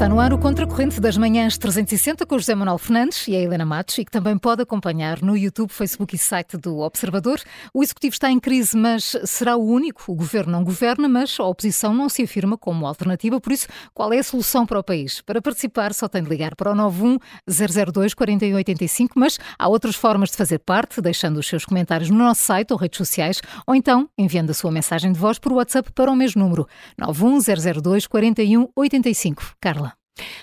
Está no ar o Contracorrente das Manhãs 360 com José Manuel Fernandes e a Helena Matos e que também pode acompanhar no YouTube, Facebook e site do Observador. O Executivo está em crise, mas será o único. O Governo não governa, mas a oposição não se afirma como alternativa. Por isso, qual é a solução para o país? Para participar, só tem de ligar para o 91 002 4185, mas há outras formas de fazer parte, deixando os seus comentários no nosso site ou redes sociais, ou então enviando a sua mensagem de voz por WhatsApp para o mesmo número, 91 002 4185. Carlos.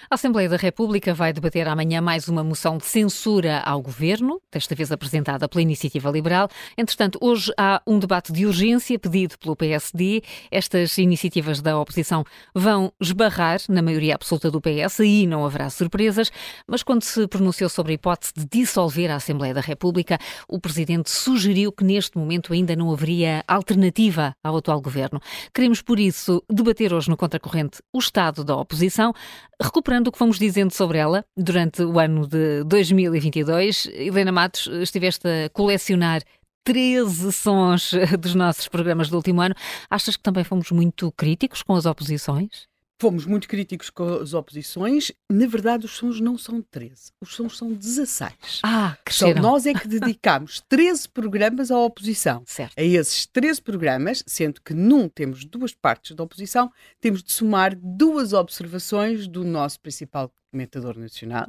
A Assembleia da República vai debater amanhã mais uma moção de censura ao governo, desta vez apresentada pela Iniciativa Liberal. Entretanto, hoje há um debate de urgência pedido pelo PSD. Estas iniciativas da oposição vão esbarrar na maioria absoluta do PS, aí não haverá surpresas. Mas quando se pronunciou sobre a hipótese de dissolver a Assembleia da República, o presidente sugeriu que neste momento ainda não haveria alternativa ao atual governo. Queremos, por isso, debater hoje no Contracorrente o estado da oposição recuperando o que fomos dizendo sobre ela durante o ano de 2022, Helena Matos, estiveste a colecionar 13 sons dos nossos programas do último ano. Achas que também fomos muito críticos com as oposições? Fomos muito críticos com as oposições. Na verdade, os sons não são 13, os sons são 16. Ah, cresceram. Então, nós é que dedicámos 13 programas à oposição. Certo. A esses 13 programas, sendo que num temos duas partes da oposição, temos de somar duas observações do nosso principal comentador nacional,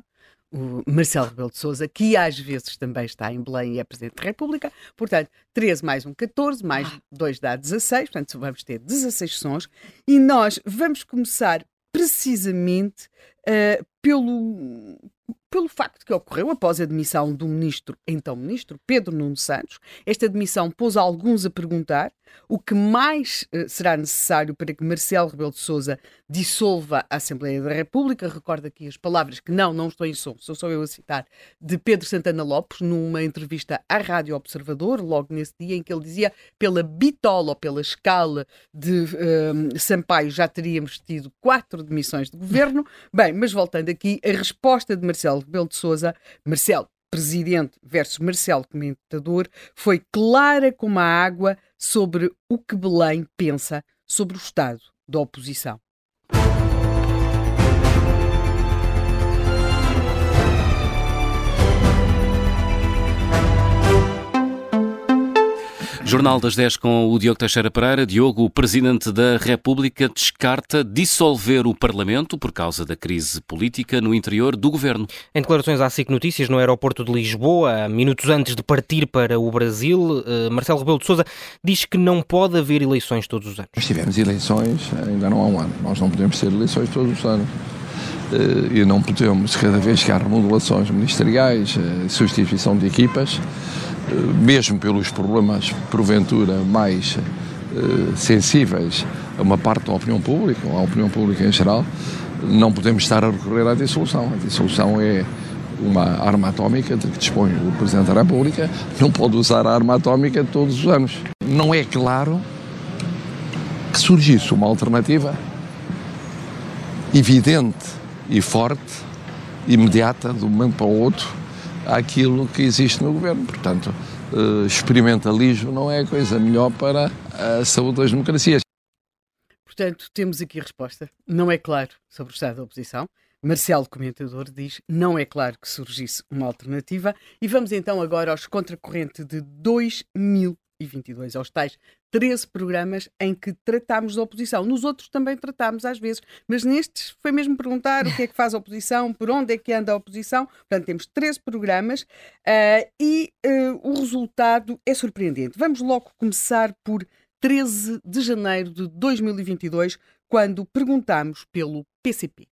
o Marcelo Rebelo de Sousa, que às vezes também está em Belém e é Presidente da República. Portanto, 13 mais um 14, mais 2 ah. dá 16. Portanto, vamos ter 16 sons. E nós vamos começar precisamente uh, pelo, pelo facto que ocorreu após a demissão do ministro, então ministro, Pedro Nuno Santos. Esta demissão pôs alguns a perguntar o que mais uh, será necessário para que Marcelo Rebelo de Sousa dissolva a Assembleia da República. Recordo aqui as palavras que não, não estou em som, sou só eu a citar, de Pedro Santana Lopes, numa entrevista à Rádio Observador, logo nesse dia em que ele dizia pela bitola ou pela escala de uh, Sampaio já teríamos tido quatro demissões de governo. Bem, mas voltando aqui, a resposta de Marcelo Rebelo de Sousa, Marcelo, presidente versus Marcelo comentador, foi clara como a água sobre o que Belém pensa sobre o estado da oposição. Jornal das 10 com o Diogo Teixeira Pereira. Diogo, o Presidente da República descarta dissolver o Parlamento por causa da crise política no interior do Governo. Em declarações à SIC Notícias no aeroporto de Lisboa, minutos antes de partir para o Brasil, eh, Marcelo Rebelo de Sousa diz que não pode haver eleições todos os anos. Nós tivemos eleições ainda não há um ano. Nós não podemos ter eleições todos os anos eh, e não podemos, cada vez que há remodelações ministeriais, eh, substituição de equipas, mesmo pelos problemas, porventura, mais uh, sensíveis a uma parte da opinião pública, ou à opinião pública em geral, não podemos estar a recorrer à dissolução. A dissolução é uma arma atómica de que dispõe o Presidente da República, não pode usar a arma atómica todos os anos. Não é claro que surgisse uma alternativa evidente e forte, imediata, de um momento para o outro, àquilo que existe no governo. Portanto, uh, experimentalismo não é a coisa melhor para a saúde das democracias. Portanto, temos aqui a resposta. Não é claro sobre o estado da oposição. Marcelo, comentador, diz não é claro que surgisse uma alternativa. E vamos então agora aos contracorrente de 2022, aos tais 13 programas em que tratámos da oposição. Nos outros também tratámos às vezes, mas nestes foi mesmo perguntar o que é que faz a oposição, por onde é que anda a oposição. Portanto, temos 13 programas uh, e uh, o resultado é surpreendente. Vamos logo começar por 13 de janeiro de 2022, quando perguntamos pelo PCP.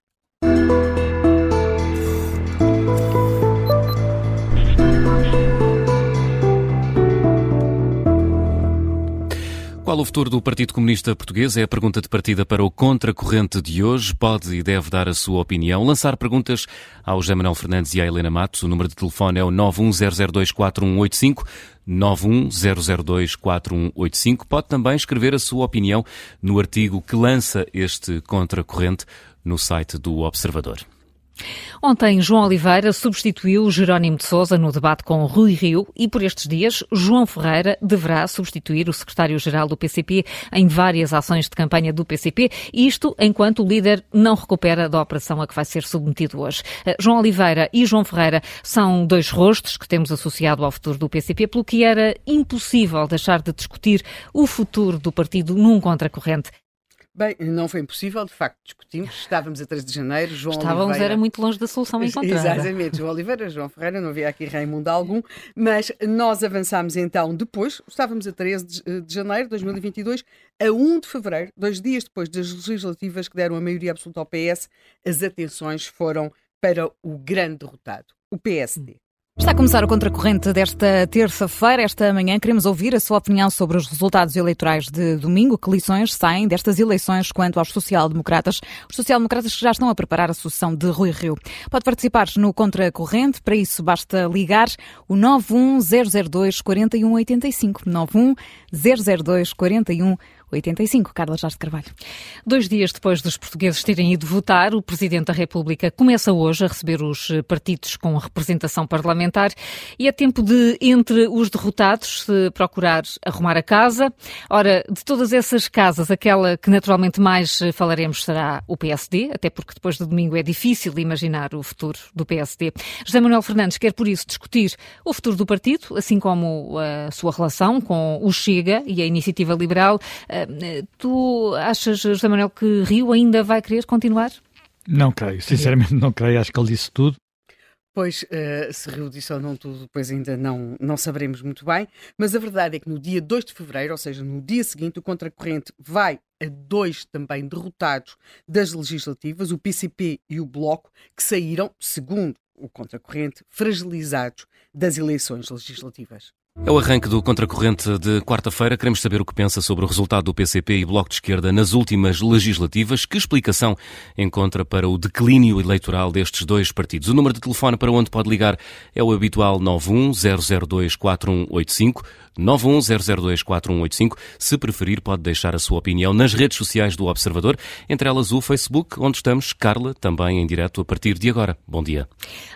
Qual o futuro do Partido Comunista Português? É a pergunta de partida para o Contracorrente de hoje. Pode e deve dar a sua opinião. Lançar perguntas ao José Manuel Fernandes e à Helena Matos. O número de telefone é o 910024185. 910024185. Pode também escrever a sua opinião no artigo que lança este Contracorrente no site do Observador. Ontem, João Oliveira substituiu Jerónimo de Sousa no debate com Rui Rio e, por estes dias, João Ferreira deverá substituir o secretário-geral do PCP em várias ações de campanha do PCP, isto enquanto o líder não recupera da operação a que vai ser submetido hoje. Eh, João Oliveira e João Ferreira são dois rostos que temos associado ao futuro do PCP, pelo que era impossível deixar de discutir o futuro do partido num contracorrente. Bem, não foi impossível, de facto, discutimos. Estávamos a 3 de janeiro, João Estávamos, Oliveira... era muito longe da solução encontrada. Exatamente, João Oliveira, João Ferreira, não havia aqui Raimundo algum, mas nós avançámos então depois, estávamos a 13 de, de janeiro de 2022, a 1 de fevereiro, dois dias depois das legislativas que deram a maioria absoluta ao PS, as atenções foram para o grande derrotado, o PSD. Está a começar o Contracorrente desta terça-feira. Esta manhã queremos ouvir a sua opinião sobre os resultados eleitorais de domingo. Que lições saem destas eleições quanto aos social-democratas? Os social-democratas que já estão a preparar a sucessão de Rui Rio. Pode participar no Contracorrente. Para isso, basta ligar o 91002 4185. 91002 4185. 85. Carla Jorge Carvalho. Dois dias depois dos portugueses terem ido votar, o Presidente da República começa hoje a receber os partidos com representação parlamentar e é tempo de, entre os derrotados, procurar arrumar a casa. Ora, de todas essas casas, aquela que naturalmente mais falaremos será o PSD, até porque depois de domingo é difícil imaginar o futuro do PSD. José Manuel Fernandes quer, por isso, discutir o futuro do partido, assim como a sua relação com o Chega e a Iniciativa Liberal. Eh, tu achas, José Manuel, que Rio ainda vai querer continuar? Não creio, sinceramente não creio, acho que ele disse tudo. Pois, uh, se Rio disse ou não tudo, depois ainda não, não saberemos muito bem, mas a verdade é que no dia 2 de fevereiro, ou seja, no dia seguinte, o Contracorrente vai a dois também derrotados das legislativas, o PCP e o Bloco, que saíram, segundo o Contracorrente, fragilizados das eleições legislativas. É o arranque do Contracorrente de quarta-feira. Queremos saber o que pensa sobre o resultado do PCP e Bloco de Esquerda nas últimas legislativas. Que explicação encontra para o declínio eleitoral destes dois partidos? O número de telefone para onde pode ligar é o habitual 910024185. 910024185. Se preferir, pode deixar a sua opinião nas redes sociais do Observador, entre elas o Facebook, onde estamos, Carla, também em direto a partir de agora. Bom dia.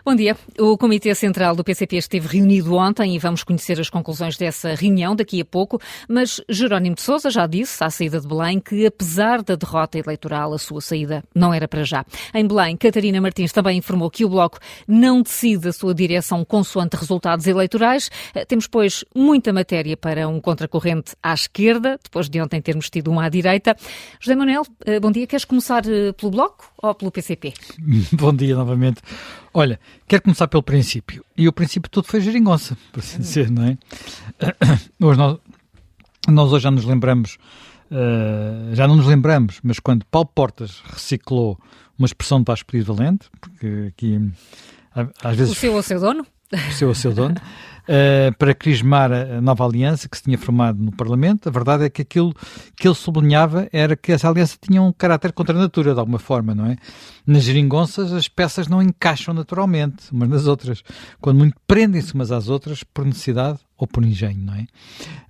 Bom dia. O Comitê Central do PCP esteve reunido ontem e vamos conhecer as conclusões dessa reunião daqui a pouco, mas Jerónimo de Sousa já disse, à saída de Belém, que apesar da derrota eleitoral, a sua saída não era para já. Em Belém, Catarina Martins também informou que o Bloco não decide a sua direção consoante resultados eleitorais. Eh, temos, pois, muita matéria para um contracorrente à esquerda, depois de ontem termos tido uma à direita. José Manuel, eh, bom dia. Queres começar eh, pelo Bloco ou pelo PCP? bom dia novamente. Olha, quero começar pelo princípio. E o princípio todo foi geringonça, por assim dizer, não é? Hoje nós, nós hoje já nos lembramos, uh, já não nos lembramos, mas quando Paulo Portas reciclou uma expressão de Vasco Pedido Valente, porque aqui às vezes... O seu ou seu dono? Seu seu dono. uh, para crismar a nova aliança que se tinha formado no Parlamento. A verdade é que aquilo que ele sublinhava era que essa aliança tinha um caráter contra a natura, de alguma forma, não é? Nas geringonças as peças não encaixam naturalmente umas nas outras. Quando muito prendem-se umas às outras por necessidade ou por engenho, não é?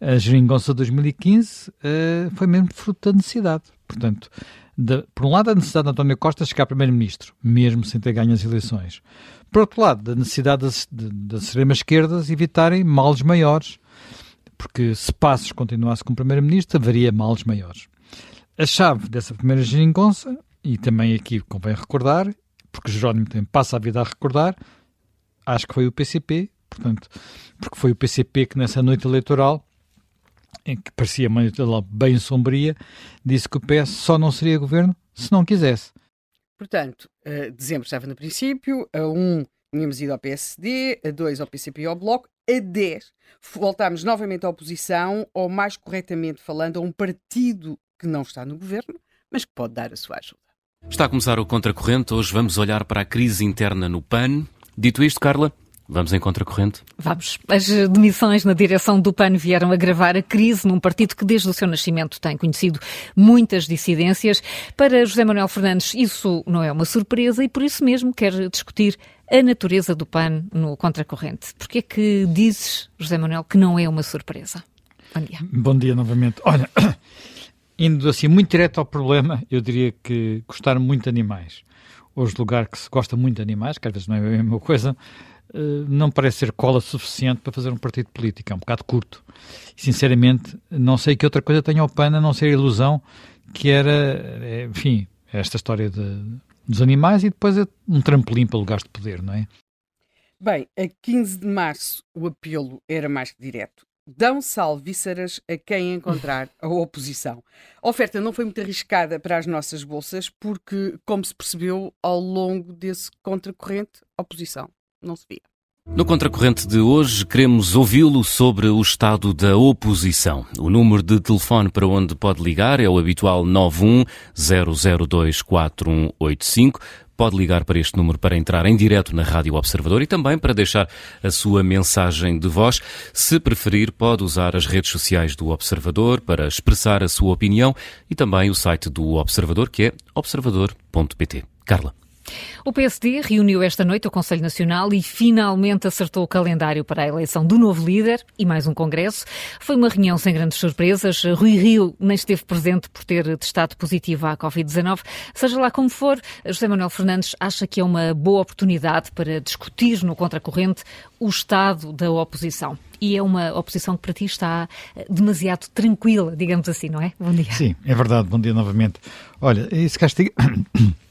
A geringonça de 2015 uh, eh, foi mesmo fruto da necessidade. Portanto, de, por um lado, a necessidade de António Costa chegar primeiro-ministro, mesmo sem ter ganho as eleições. Por outro lado, da necessidade das, das extremas-esquerdas evitarem males maiores, porque se Passos continuasse como primeiro-ministro, haveria males maiores. A chave dessa primeira geringonça, e também aqui convém recordar, porque Jerónimo também passa a vida a recordar, acho que foi o PCP, portanto, porque foi o PCP que nessa noite eleitoral em que parecia uma bem sombria, disse que o PS só não seria governo se não quisesse. Portanto, uh, dezembro estava no princípio, a 1 um, tínhamos ido ao PSD, a 2 ao PCP e ao Bloco, a 10 voltámos novamente à oposição, ou mais corretamente falando, a um partido que não está no governo, mas que pode dar a sua ajuda. Está a começar o Contracorrente. Hoje vamos olhar para a crise interna no PAN. Dito isto, Carla, Vamos em contracorrente? Vamos. As demissões na direção do PAN vieram agravar a crise num partido que desde o seu nascimento tem conhecido muitas dissidências. Para José Manuel Fernandes, isso não é uma surpresa e por isso mesmo quer discutir a natureza do PAN no contracorrente. Porquê é que dizes, José Manuel, que não é uma surpresa? Bom dia. Bom dia novamente. Olha, indo assim muito direto ao problema, eu diria que gostaram muito de animais. hoje lugar que se gosta muito de animais, que às vezes não é a mesma coisa, não parece ser cola suficiente para fazer um partido político, é um bocado curto. Sinceramente, não sei que outra coisa tenha o PAN a não ser a ilusão que era, eh, enfim, esta história de, dos animais e depois é um trampolim para lugares de poder, não é? Bem, a 15 de março o apelo era mais que direto dão salvíceras a quem encontrar a oposição. A oferta não foi muito arriscada para as nossas bolsas, porque, como se percebeu ao longo desse contracorrente, oposição não se via. No Contracorrente de hoje, queremos ouvi-lo sobre o estado da oposição. O número de telefone para onde pode ligar é o habitual 91 002 4185. Pode ligar para este número para entrar em direto na Rádio Observador e também para deixar a sua mensagem de voz. Se preferir, pode usar as redes sociais do Observador para expressar a sua opinião e também o site do Observador, que é observador.pt. Carla. O PSD reuniu esta noite o Conselho Nacional e finalmente acertou o calendário para a eleição do novo líder e mais um congresso. Foi uma reunião sem grandes surpresas. Rui Rio nem esteve presente por ter testado positivo à Covid-19. Seja lá como for, José Manuel Fernandes acha que é uma boa oportunidade para discutir no contracorrente o estado da oposição. E é uma oposição que para ti está demasiado tranquila, digamos assim, não é? Bom dia. Sim, é verdade. Bom dia novamente. Olha, esse castigo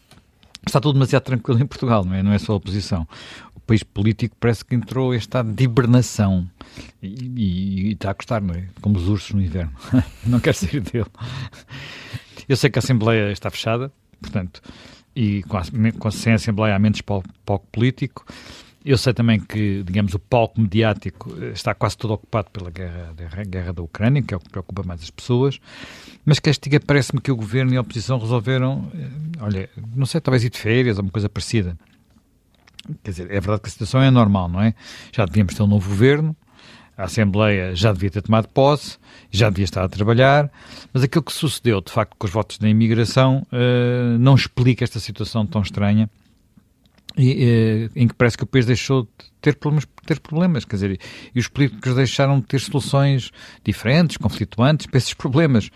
está tudo demasiado tranquilo em Portugal, não é? Não é só a oposição. O país político parece que entrou em estado de hibernação e, e, e está a custar, não é? Como os ursos no inverno. não quero sair dele. Eu sei que a Assembleia está fechada, portanto, e com a, com, sem a Assembleia há menos palco político. Eu sei também que, digamos, o palco mediático eh, está quase todo ocupado pela guerra, guerra da Ucrânia, que é o que preocupa mais as pessoas, mas Castiga parece-me que o governo e a oposição resolveram, eh, olha, não sei, talvez ir de férias ou uma coisa parecida. Quer dizer, é verdade que a situação é normal, não é? Já devíamos ter um novo governo, a Assembleia já devia ter tomado posse, já devia estar a trabalhar, mas aquilo que sucedeu, de facto, com os votos da imigração, uh, não explica esta situação tão estranha e, em que parece que o país deixou de ter problemas, ter problemas, quer dizer, e os políticos deixaram de ter soluções diferentes, conflituantes para esses problemas.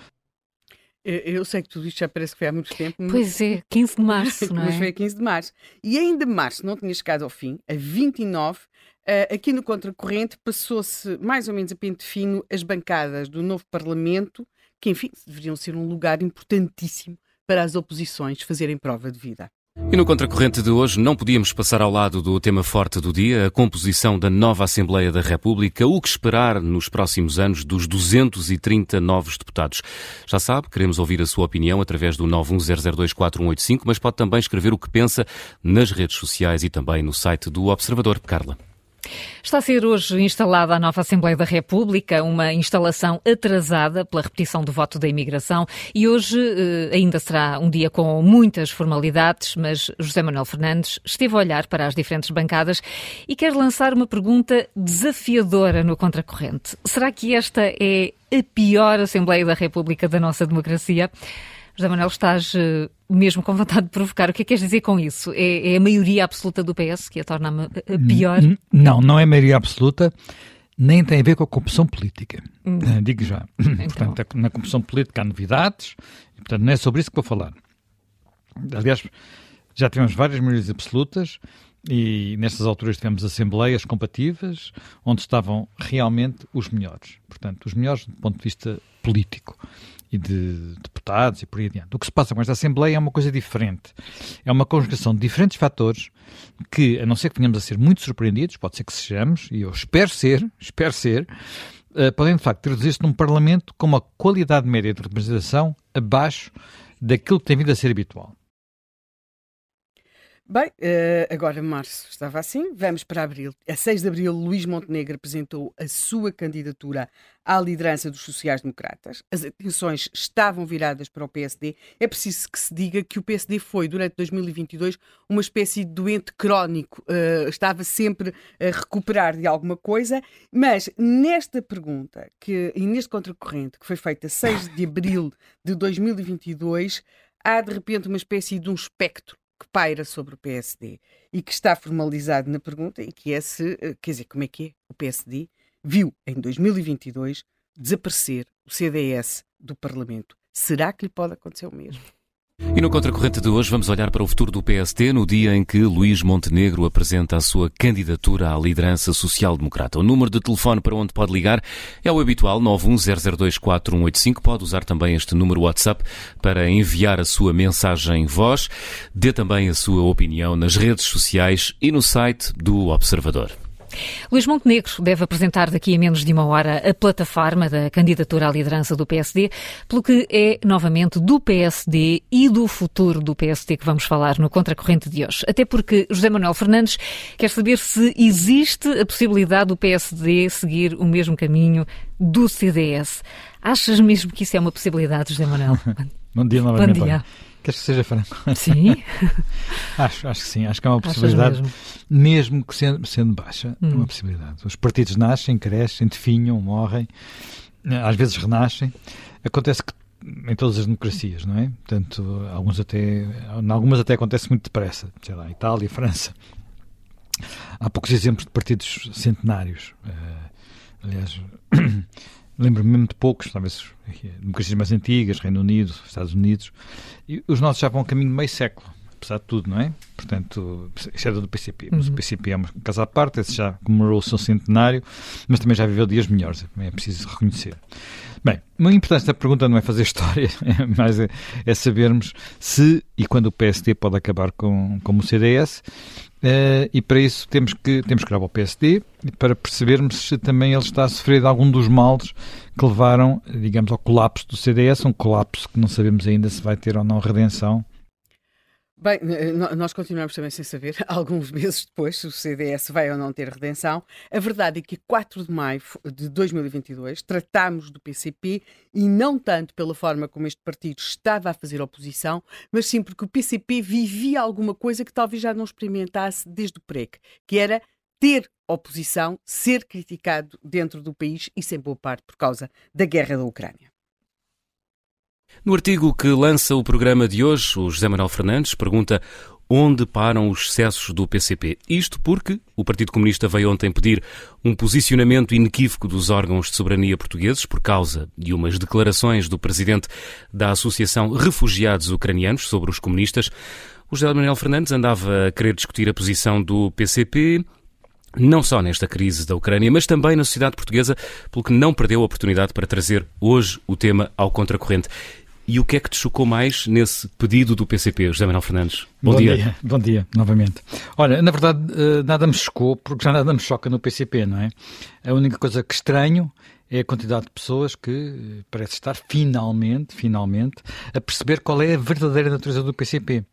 Eu sei que tudo isto já parece que foi há muito tempo. Pois é, 15 de março, não é? Mas foi a 15 de março. E ainda março não tinha chegado ao fim, a 29, eh, aqui no Contracorrente passou-se mais ou menos a pente fino as bancadas do novo Parlamento, que enfim deveriam ser um lugar importantíssimo para as oposições fazerem prova de vida. E no Contracorrente de hoje não podíamos passar ao lado do tema forte do dia, a composição da nova Assembleia da República, o que esperar nos próximos anos dos 230 novos deputados. Já sabe, queremos ouvir a sua opinião através do 910024185, mas pode também escrever o que pensa nas redes sociais e também no site do Observador. Carla. Está a ser hoje instalada a nova Assembleia da República, uma instalação atrasada pela repetição do voto da imigração e hoje eh, ainda será um dia com muitas formalidades, mas José Manuel Fernandes esteve a olhar para as diferentes bancadas e quer lançar uma pergunta desafiadora no contracorrente. Será que esta é a pior Assembleia da República da nossa democracia? José Manuel, estás uh, mesmo com vontade de provocar. O que é que queres dizer com isso? É, é a maioria absoluta do PS que a torna pior? Não, não é maioria absoluta, nem tem a ver com a corrupção política. Hum. Uh, digo já. Então. Portanto, na corrupção política há novidades, e, portanto, não é sobre isso que vou falar. Aliás, já tivemos várias maiorias absolutas e nestas alturas tivemos assembleias compatíveis onde estavam realmente os melhores. Portanto, os melhores do ponto de vista político e de deputados e por aí adiante. O que se passa com esta Assembleia é uma coisa diferente. É uma conjugação de diferentes fatores que, a não ser que venhamos a ser muito surpreendidos, pode ser que sejamos, e eu espero ser, espero ser, uh, podem de facto traduzir-se num Parlamento com uma qualidade média de representação abaixo daquilo que tem vindo a ser habitual. Bem, uh, agora março estava assim, vamos para abril. A 6 de abril, Luís Montenegro apresentou a sua candidatura à liderança dos sociais-democratas. As atenções estavam viradas para o PSD. É preciso que se diga que o PSD foi, durante 2022, uma espécie de doente crónico. Uh, estava sempre a recuperar de alguma coisa, mas nesta pergunta que, e neste contracorrente que foi feita 6 de abril de 2022, há de repente uma espécie de um espectro que paira sobre o PSD e que está formalizado na pergunta e que é se, eh, quer dizer, como é que é? O PSD viu em 2022 desaparecer o CDS do Parlamento. Será que lhe pode acontecer o mesmo? E no Contracorrente de hoje vamos olhar para o futuro do PST no dia em que Luís Montenegro apresenta a sua candidatura à liderança social-democrata. O número de telefone para onde pode ligar é o habitual 910024185. Pode usar também este número WhatsApp para enviar a sua mensagem voz. Dê também a sua opinião nas redes sociais e no site do Observador. Luís Montenegro deve apresentar daqui a menos de uma hora a plataforma da candidatura à liderança do PSD, pelo que é novamente do PSD e do futuro do PSD que vamos falar no Contracorrente de hoje. Até porque José Manuel Fernandes quer saber se existe a possibilidade do PSD seguir o mesmo caminho do CDS. Achas mesmo que isso é uma possibilidade, José Manuel? Bom dia novamente. Bom dia. Queres que seja franco? Sim. acho, acho que sim, acho que é uma possibilidade, mesmo? mesmo? que sendo, sendo baixa, hum. é uma hum. possibilidade. Os partidos nascem, crescem, definham, morrem, às vezes renascem. Acontece que em todas as democracias, não é? Portanto, alguns até, em algumas até acontece muito depressa, sei lá, Itália, França. Há poucos exemplos de partidos centenários. Uh, aliás, lembro-me mesmo de poucos, talvez democracias mais antigas, Reino Unido, Estados Unidos, e os nossos já vão a caminho de meio século, apesar de tudo, não é? Portanto, era do PCP, mas uhum. o PCP é uma casa à parte, esse já comemorou o seu centenário, mas também já viveu dias melhores, é preciso reconhecer. Bem, uma importante da pergunta não é fazer história, é mas é, é, sabermos se e quando o PSD pode acabar com, com o CDS Uh, e para isso temos que, temos que gravar o PSD para percebermos se também ele está a sofrer de algum dos males que levaram, digamos, ao colapso do CDS, um colapso que não sabemos ainda se vai ter ou não redenção Bem, nós continuamos também sem saber, alguns meses depois, se o CDS vai ou não ter redenção. A verdade é que 4 de maio de 2022 tratámos do PCP e não tanto pela forma como este partido estava a fazer oposição, mas sim porque o PCP vivia alguma coisa que talvez já não experimentasse desde o PREC, que era ter oposição, ser criticado dentro do país e sem boa parte por causa da guerra da Ucrânia. No artigo que lança o programa de hoje, o José Manuel Fernandes pergunta onde param os excessos do PCP. Isto porque o Partido Comunista veio ontem pedir um posicionamento inequívoco dos órgãos de soberania portugueses por causa de umas declarações do presidente da Associação Refugiados Ucranianos sobre os comunistas. O José Manuel Fernandes andava a querer discutir a posição do PCP, não só nesta crise da Ucrânia, mas também na sociedade portuguesa, pelo que não perdeu a oportunidade para trazer hoje o tema ao contracorrente. E o que é que te chocou mais nesse pedido do PCP, José Manuel Fernandes? Bom, Bom dia. dia. Bom dia, novamente. Olha, na verdade, eh, nada me chocou, porque já nada me choca no PCP, não é? A única coisa que estranho é a quantidade de pessoas que eh, parece estar finalmente, finalmente, a perceber qual é a verdadeira natureza do PCP.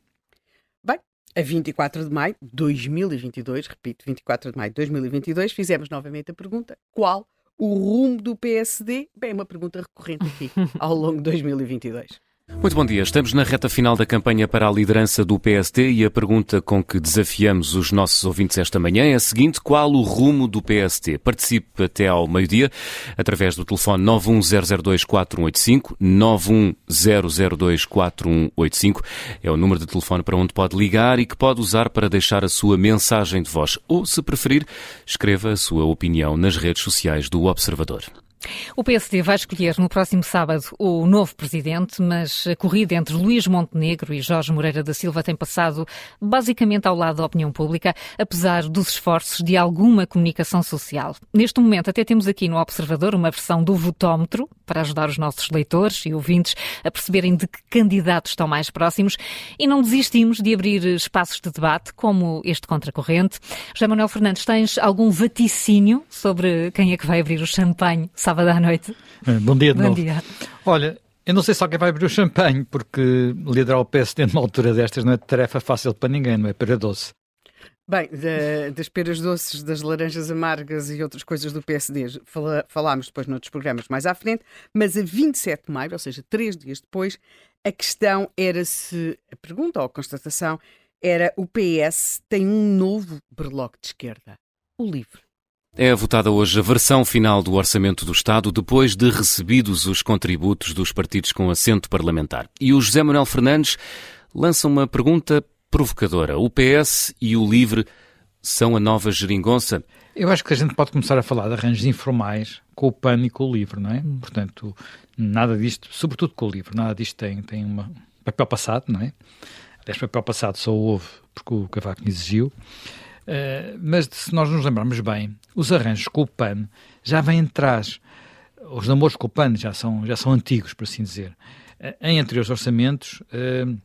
Bem, a 24 de maio de 2022, repito, 24 de maio de 2022, fizemos novamente a pergunta: qual o rumo do PSD? Bem, é uma pergunta recorrente aqui ao longo de 2022. Muito bom dia. Estamos na reta final da campanha para a liderança do PSD e a pergunta com que desafiamos os nossos ouvintes esta manhã é a seguinte: qual o rumo do PSD? Participe até ao meio-dia através do telefone 910024185, 910024185 é o número de telefone para onde pode ligar e que pode usar para deixar a sua mensagem de voz ou, se preferir, escreva a sua opinião nas redes sociais do Observador. O PSD vai escolher no próximo sábado o novo presidente, mas a corrida entre Luís Montenegro e Jorge Moreira da Silva tem passado basicamente ao lado da opinião pública, apesar dos esforços de alguma comunicação social. Neste momento, até temos aqui no Observador uma versão do votómetro para ajudar os nossos leitores e ouvintes a perceberem de que candidatos estão mais próximos e não desistimos de abrir espaços de debate, como este contracorrente. José Manuel Fernandes, tens algum vaticínio sobre quem é que vai abrir o champanhe? Sábado à noite. É, bom dia de Bom novo. Dia. Olha, eu não sei se alguém vai abrir o champanhe, porque liderar o PSD numa altura destas não é tarefa fácil para ninguém, não é para doce. Bem, da, das peras doces, das laranjas amargas e outras coisas do PSD, fala, falámos depois noutros programas mais à frente, mas a 27 de maio, ou seja, três dias depois, a questão era se, a pergunta ou a constatação era o PS tem um novo berloque de esquerda, o LIVRE. É votada hoje a versão final do Orçamento do Estado, depois de recebidos os contributos dos partidos com assento parlamentar. E o José Manuel Fernandes lança uma pergunta provocadora. O PS e o LIVRE são a nova geringonça? Eu acho que a gente pode começar a falar de arranjos informais com o PAN e com o LIVRE, não é? Portanto, nada disto, sobretudo com o LIVRE, nada disto tem, tem uma papel passado, não é? Aliás, papel passado só houve porque o Cavaco exigiu. Uh, mas se nós nos lembrarmos bem, os arranjos com o PAN já vêm atrás. Os namoros com o PAN já são, já são antigos, por assim dizer. Uh, em anteriores orçamentos, uh,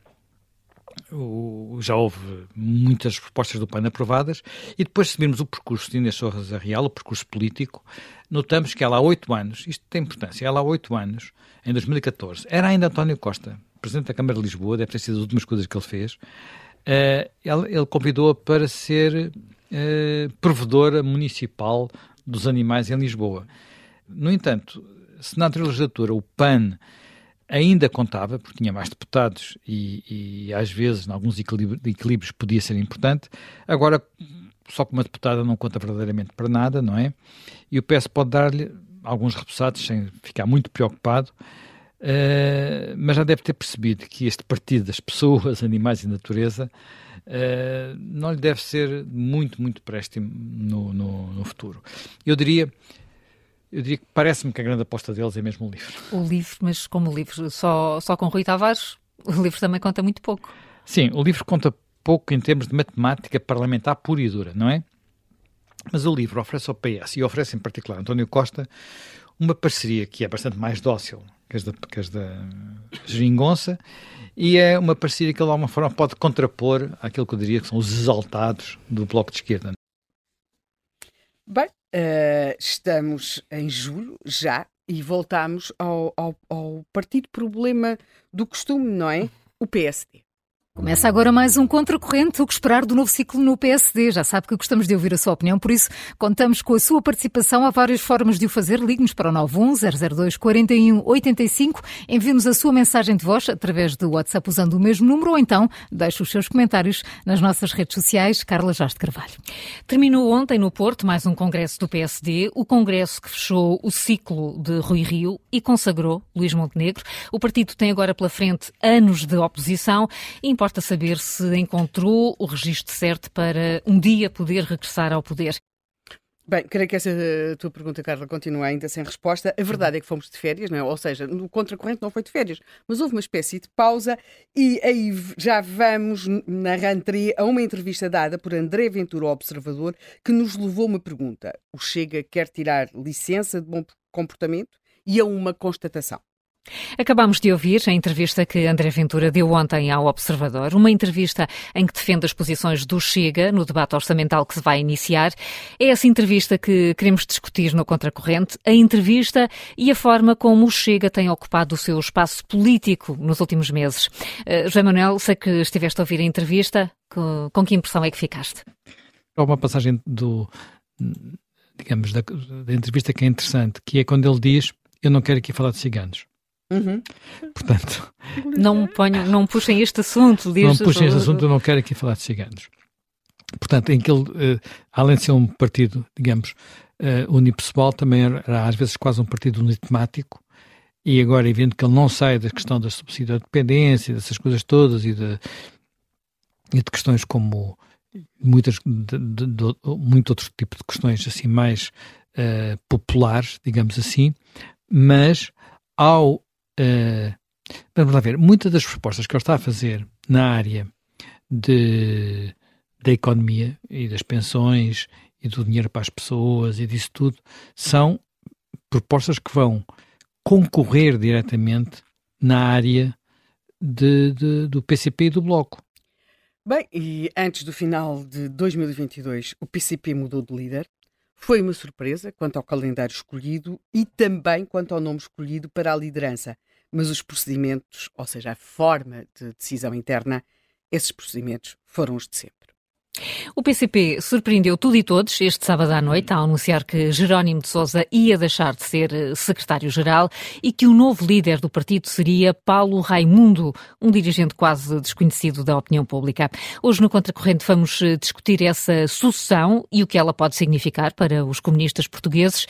o, já houve muitas propostas do PAN aprovadas, e depois, se virmos o percurso de Inês Sorras Real, o percurso político, notamos que ela há oito anos, isto tem importância, ela há oito anos, em 2014, era ainda António Costa, Presidente da Câmara de Lisboa, deve ter sido as últimas coisas que ele fez, ele, ele convidou-a para ser uh, provedora municipal dos animais em Lisboa. No entanto, se na anterior legislatura o PAN ainda contava, porque tinha mais deputados e, e às vezes, em alguns equilíbrios, podia ser importante. Agora, só que uma deputada não conta verdadeiramente para nada, não é? E o PS pode dar-lhe alguns repousados sem ficar muito preocupado, uh, mas já deve ter percebido que este partido das pessoas, animais e natureza uh, não lhe deve ser muito, muito préstimo no, no, no futuro. Eu diria eu diria que parece-me que a grande aposta deles é mesmo o livro. O livro, mas como o livro só, só com Rui Tavares, o livro também conta muito pouco. Sim, o livro conta pouco em termos de matemática parlamentar pura e dura, não é? Mas o livro oferece ao PS, e oferece em particular a António Costa, uma parceria que é bastante mais dócil que as da, que da Geringonça, e é uma parceria que, de alguma forma, pode contrapor aquilo que eu diria que são os exaltados do Bloco de Esquerda. Bem, Uh, estamos em julho já e voltamos ao, ao, ao partido problema do costume, não é? O PSD. Começa agora mais um Contracorrente, o que esperar do novo ciclo no PSD. Já sabe que gostamos de ouvir a sua opinião, por isso contamos com a sua participação. Há várias formas de o fazer. Ligue-nos para o 91002 4185. Envie-nos a sua mensagem de voz através do WhatsApp usando o mesmo número ou então deixe os seus comentários nas nossas redes sociais. Carla de Carvalho. Terminou ontem no Porto mais um congresso do PSD, o congresso que fechou o ciclo de Rui Rio e consagrou Luís Montenegro. O partido tem agora pela frente anos de oposição e importa saber se encontrou o registro certo para um dia poder regressar ao poder. Bem, creio que essa tua pergunta, Carla, continua ainda sem resposta. A verdade é que fomos de férias, não é? ou seja, no contracorrente não foi de férias, mas houve uma espécie de pausa e aí já vamos na rentrée a uma entrevista dada por André Ventura, Observador, que nos levou uma pergunta. O Chega quer tirar licença de bom comportamento e a uma constatação. Acabamos de ouvir a entrevista que André Ventura deu ontem ao Observador, uma entrevista em que defende as posições do Chega no debate orçamental que se vai iniciar. É essa entrevista que queremos discutir no Contracorrente, a entrevista e a forma como o Chega tem ocupado o seu espaço político nos últimos meses. Uh, José Manuel, sei que estiveste a ouvir a entrevista, com, com que impressão é que ficaste? Há uma passagem do, digamos, da, da entrevista que é interessante, que é quando ele diz, eu não quero aqui falar de ciganos. Uhum. Portanto, não, ponho, não puxem este assunto. Não puxem este assunto, eu não quero aqui falar de ciganos. Portanto, em que ele, uh, além de ser um partido, digamos, uh, unipessoal, também era às vezes quase um partido unitemático, e agora, vendo que ele não sai da questão da subsídio de dependência, dessas coisas todas, e de, e de questões como muitas, de, de, de, muito outro tipo de questões assim mais uh, populares, digamos assim, mas ao Uh, vamos lá ver, muitas das propostas que ele está a fazer na área de, da economia e das pensões e do dinheiro para as pessoas e disso tudo são propostas que vão concorrer diretamente na área de, de, do PCP e do Bloco. Bem, e antes do final de 2022, o PCP mudou de líder. Foi uma surpresa quanto ao calendário escolhido e também quanto ao nome escolhido para a liderança. Mas os procedimentos, ou seja, a forma de decisão interna, esses procedimentos foram os de sempre. O PCP surpreendeu tudo e todos este sábado à noite ao anunciar que Jerónimo de Sousa ia deixar de ser eh, secretário-geral e que o novo líder do partido seria Paulo Raimundo, um dirigente quase desconhecido da opinião pública. Hoje no Contracorrente vamos eh, discutir essa sucessão e o que ela pode significar para os comunistas portugueses.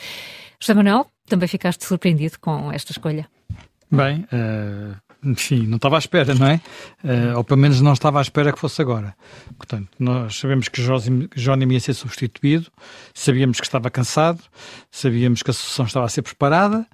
José Manuel, também ficaste surpreendido com esta escolha? Bem, uh, enfim, não estava à espera, não é? Uh, ou pelo menos não estava à espera que fosse agora. Portanto, nós sabemos que Jónimo ia ser substituído, sabíamos que estava cansado, sabíamos que a sucessão estava a ser preparada,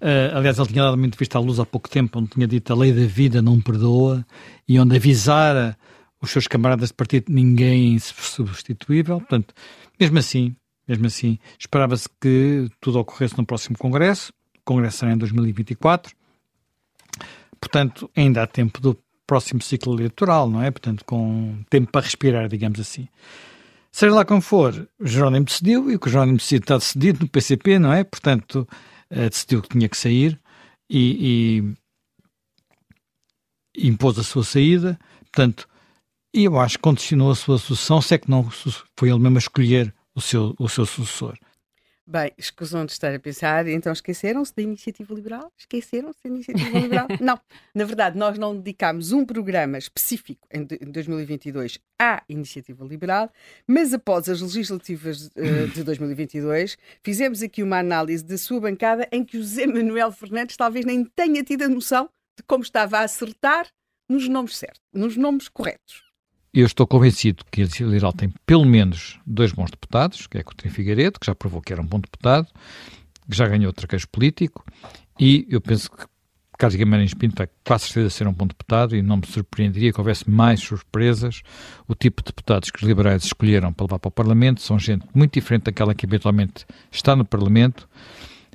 Uh, aliás, ele tinha dado uma entrevista à luz há pouco tempo, onde tinha dito a lei da vida não perdoa e onde avisara os seus camaradas de partido ninguém substituível. Portanto, mesmo assim, mesmo assim, esperava-se que tudo ocorresse no próximo Congresso. O Congresso será em 2024. Portanto, ainda há tempo do próximo ciclo eleitoral, não é? Portanto, com tempo para respirar, digamos assim. Seja lá como for, Jerónimo decidiu e o que Jerónimo decidiu está decidido no PCP, não é? Portanto, uh, decidiu que tinha que sair e, e, impôs a sua saída. Portanto, eu acho que condicionou a sua sucessão, se é que não foi ele mesmo a escolher o seu, o seu sucessor. Bem, escusam de estar a pensar, então esqueceram-se da iniciativa liberal? Esqueceram-se da iniciativa liberal? não. Na verdade, nós não dedicámos um programa específico em 2022 à iniciativa liberal, mas após as legislativas uh, de 2022, fizemos aqui uma análise da sua bancada em que o Zé Manuel Fernandes talvez nem tenha tido a noção de como estava a acertar nos nomes certos, nos nomes corretos eu estou convencido que a Liberal tem pelo menos dois bons deputados, que é Coutinho Figueiredo, que já provou que era um bom deputado, que já ganhou traquejo político, e eu penso que Carlos Guimarães Pinto vai com certeza ser um bom deputado e não me surpreenderia que houvesse mais surpresas. O tipo de deputados que os liberais escolheram para levar para o Parlamento são gente muito diferente daquela que eventualmente está no Parlamento,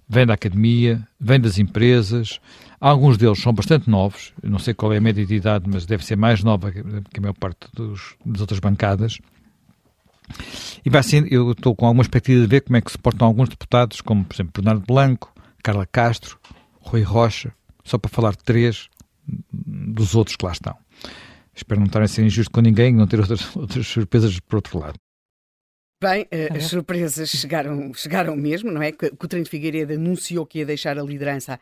vem da academia, vem das empresas, Alguns deles são bastante novos, não sei qual é a média de idade, mas deve ser mais nova que a maior parte dos, das outras bancadas. E vai ser, eu estou com alguma expectativa de ver como é que se portam alguns deputados, como por exemplo Bernardo Blanco, Carla Castro, Rui Rocha, só para falar de três dos outros que lá estão. Espero não estar a ser injusto com ninguém e não ter outras, outras surpresas por outro lado. Bem, eh, as surpresas chegaram, chegaram mesmo, não é? Que o Trento Figueiredo anunciou que ia deixar a liderança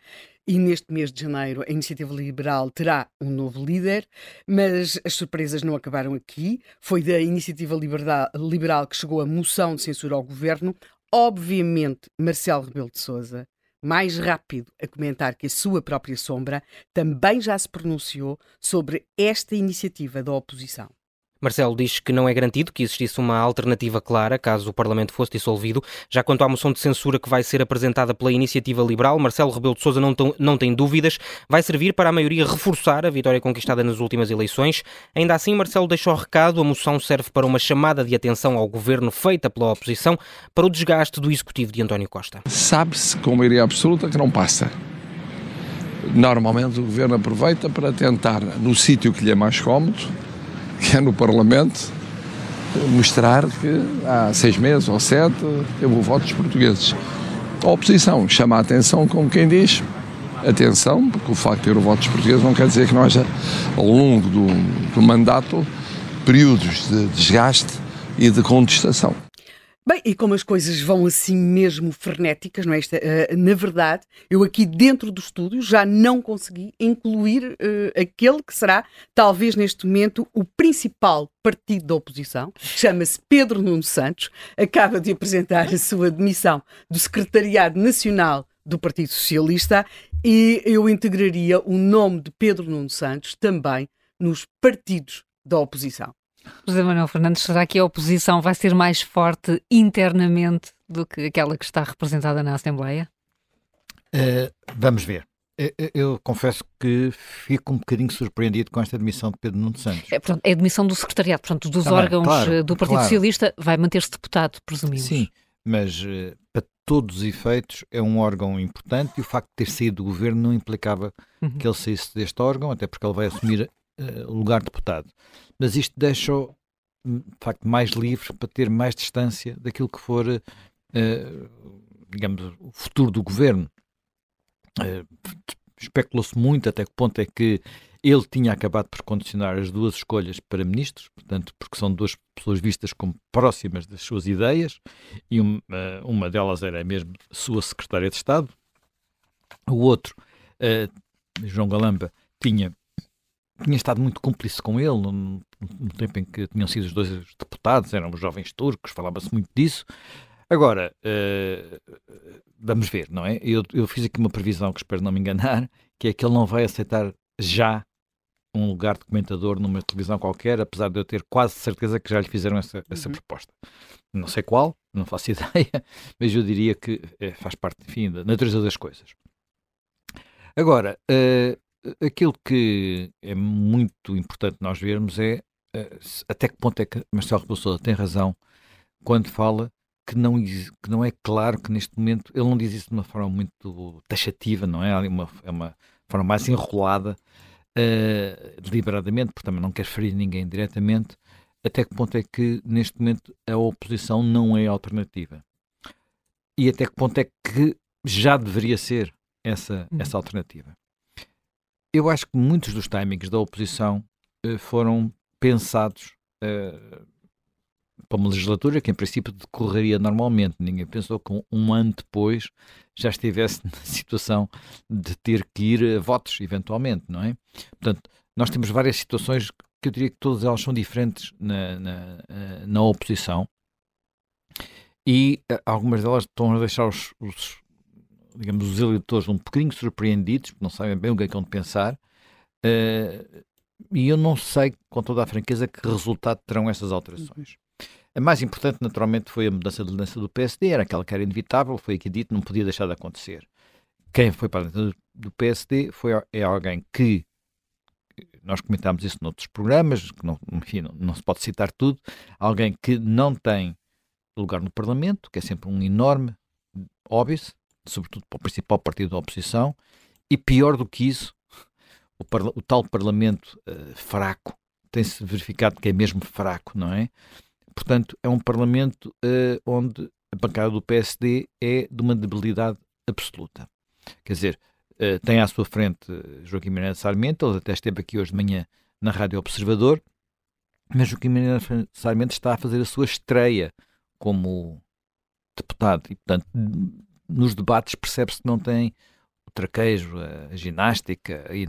e neste mês de janeiro a Iniciativa Liberal terá um novo líder, mas as surpresas não acabaram aqui. Foi da Iniciativa Liberal que chegou a moção de censura ao governo. Obviamente, Marcelo Rebelo de Sousa, mais rápido a comentar que a sua própria sombra, também já se pronunciou sobre esta iniciativa da oposição. Marcelo diz que não é garantido que existisse uma alternativa clara caso o Parlamento fosse dissolvido. Já quanto à moção de censura que vai ser apresentada pela Iniciativa Liberal, Marcelo Rebelo de Sousa não, não tem dúvidas, vai servir para a maioria reforçar a vitória conquistada nas últimas eleições. Ainda assim, Marcelo deixou recado, a moção serve para uma chamada de atenção ao governo feita pela oposição para o desgaste do executivo de António Costa. Sabe-se com maioria absoluta que não passa. Normalmente o governo aproveita para tentar, no sítio que lhe é mais cómodo, que é no Parlamento, mostrar que há seis meses ou sete teve o voto dos portugueses. A oposição chama a atenção como quem diz atenção, porque o facto de ter o voto dos portugueses não quer dizer que não haja, ao longo do, do mandato, períodos de desgaste e de contestação. Bem, e como as coisas vão assim mesmo frenéticas, não é? Esta, uh, na verdade, eu aqui dentro do estúdio já não consegui incluir uh, aquele que será, talvez neste momento, o principal partido da oposição, chama-se Pedro Nuno Santos, acaba de apresentar a sua demissão do Secretariado Nacional do Partido Socialista e eu integraria o nome de Pedro Nuno Santos também nos partidos da oposição. José Manuel Fernandes, será que a oposição vai ser mais forte internamente do que aquela que está representada na Assembleia? Uh, vamos ver. Eu, eu, confesso que fico um bocadinho surpreendido com esta demissão de Pedro Nuno Santos. É, pronto, a demissão do secretariado, portanto, dos Também, órgãos claro, eh, do Partido claro. Socialista, vai manter-se deputado, presumimos. Sim, mas uh, para todos os efeitos é um órgão importante e o facto de ter saído do governo não implicava uhum. que ele saísse deste órgão, até porque ele vai assumir uh, o lugar de deputado mas isto deixa-o, hum, de facto, mais livre para ter mais distância daquilo que for, uh, digamos, o futuro do governo. Uh, Especulou-se muito até que ponto é que ele tinha acabado por condicionar as duas escolhas para ministros, portanto, porque são duas pessoas vistas como próximas das suas ideias, e uma, uma delas era mesmo sua secretária de Estado. O outro, uh, João Galamba, tinha tinha estado muito cúmplice com ele no, tempo em que tinham sido os dois deputados, eram os jovens turcos, falava-se muito disso. Agora, uh, vamos ver, não é? Eu, eu fiz aqui uma previsão que espero não me enganar, que é que ele não vai aceitar já um lugar de comentador numa televisão qualquer, apesar de eu ter quase certeza que já lhe fizeram essa, essa uhum. proposta. Não sei qual, não faço ideia, mas eu diria que é, faz parte, enfim, da natureza das coisas. Agora, uh, aquilo que é muito importante nós vermos é até que ponto é que Marcelo Rebelo tem razão quando fala que não, que não é claro que neste momento, ele não diz isso de uma forma muito taxativa, não é? É uma, é uma forma mais enrolada, uh, deliberadamente, porque também não quer ferir ninguém diretamente, até que ponto é que neste momento a oposição não é alternativa? E até que ponto é que já deveria ser essa, uhum. essa alternativa? Eu acho que muitos dos timings da oposição uh, foram pensados uh, para uma legislatura que em princípio decorreria normalmente. Ninguém pensou que um, ano depois já estivesse na situação de ter que ir a votos, eventualmente, não é? Portanto, nós temos várias situações que eu diria que todas elas são diferentes na, na, eh, na oposição e eh, algumas delas estão a deixar os, os, digamos, os eleitores um bocadinho surpreendidos, porque não sabem bem o que é que vão pensar, uh, e eu não sei, com toda a franqueza, que resultado terão essas alterações. A mais importante, naturalmente, foi a mudança de liderança do PSD, era aquela que era inevitável, foi aqui dito, não podia deixar de acontecer. Quem foi para dentro do PSD foi, é alguém que nós comentámos isso noutros programas, que não, enfim, não, não, se pode citar tudo, alguém que não tem lugar no Parlamento, que é sempre um enorme óbvio, sobretudo para o principal partido da oposição, e pior do que isso, o, o tal Parlamento uh, fraco tem-se verificado que é mesmo fraco, não é? Portanto, é um Parlamento uh, onde a bancada do PSD é de uma debilidade absoluta. Quer dizer, uh, tem à sua frente Joaquim Miranda Sarmento, ele até esteve aqui hoje de manhã na Rádio Observador, mas Joaquim Miranda Sarmento está a fazer a sua estreia como deputado e, portanto, nos debates percebe-se que não tem traquejo, a ginástica e,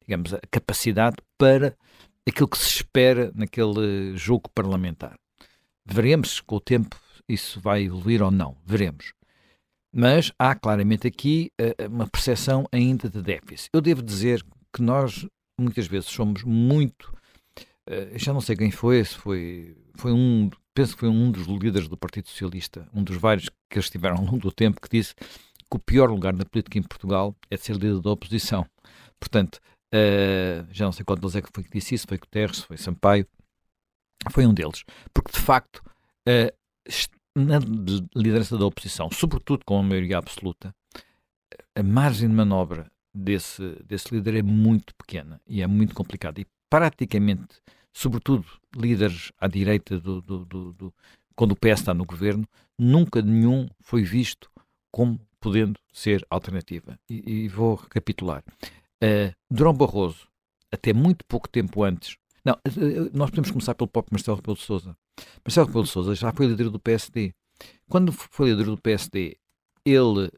digamos, a capacidade para aquilo que se espera naquele jogo parlamentar. Veremos com o tempo isso vai evoluir ou não, veremos. Mas há claramente aqui uh, uma percepção ainda de déficit. Eu devo dizer que nós muitas vezes somos muito. Uh, já não sei quem foi, se foi, foi um, penso que foi um dos líderes do Partido Socialista, um dos vários que eles tiveram ao longo do tempo, que disse que o pior lugar na política em Portugal é ser líder da oposição. Portanto, uh, já não sei quantos é que foi que disse isso, foi Guterres, foi Sampaio, foi um deles. Porque, de facto, uh, na liderança da oposição, sobretudo com a maioria absoluta, a margem de manobra desse, desse líder é muito pequena e é muito complicada. E praticamente, sobretudo líderes à direita, do, do, do, do quando o PS está no governo, nunca nenhum foi visto como podendo ser alternativa. E, e vou recapitular. Uh, Durão Barroso, até muito pouco tempo antes não, eh, eh, nós podemos começar pelo próprio Marcelo Rebelo de Sousa. Marcelo Rebelo de Sousa já foi líder do PSD. Quando foi líder do PSD, ele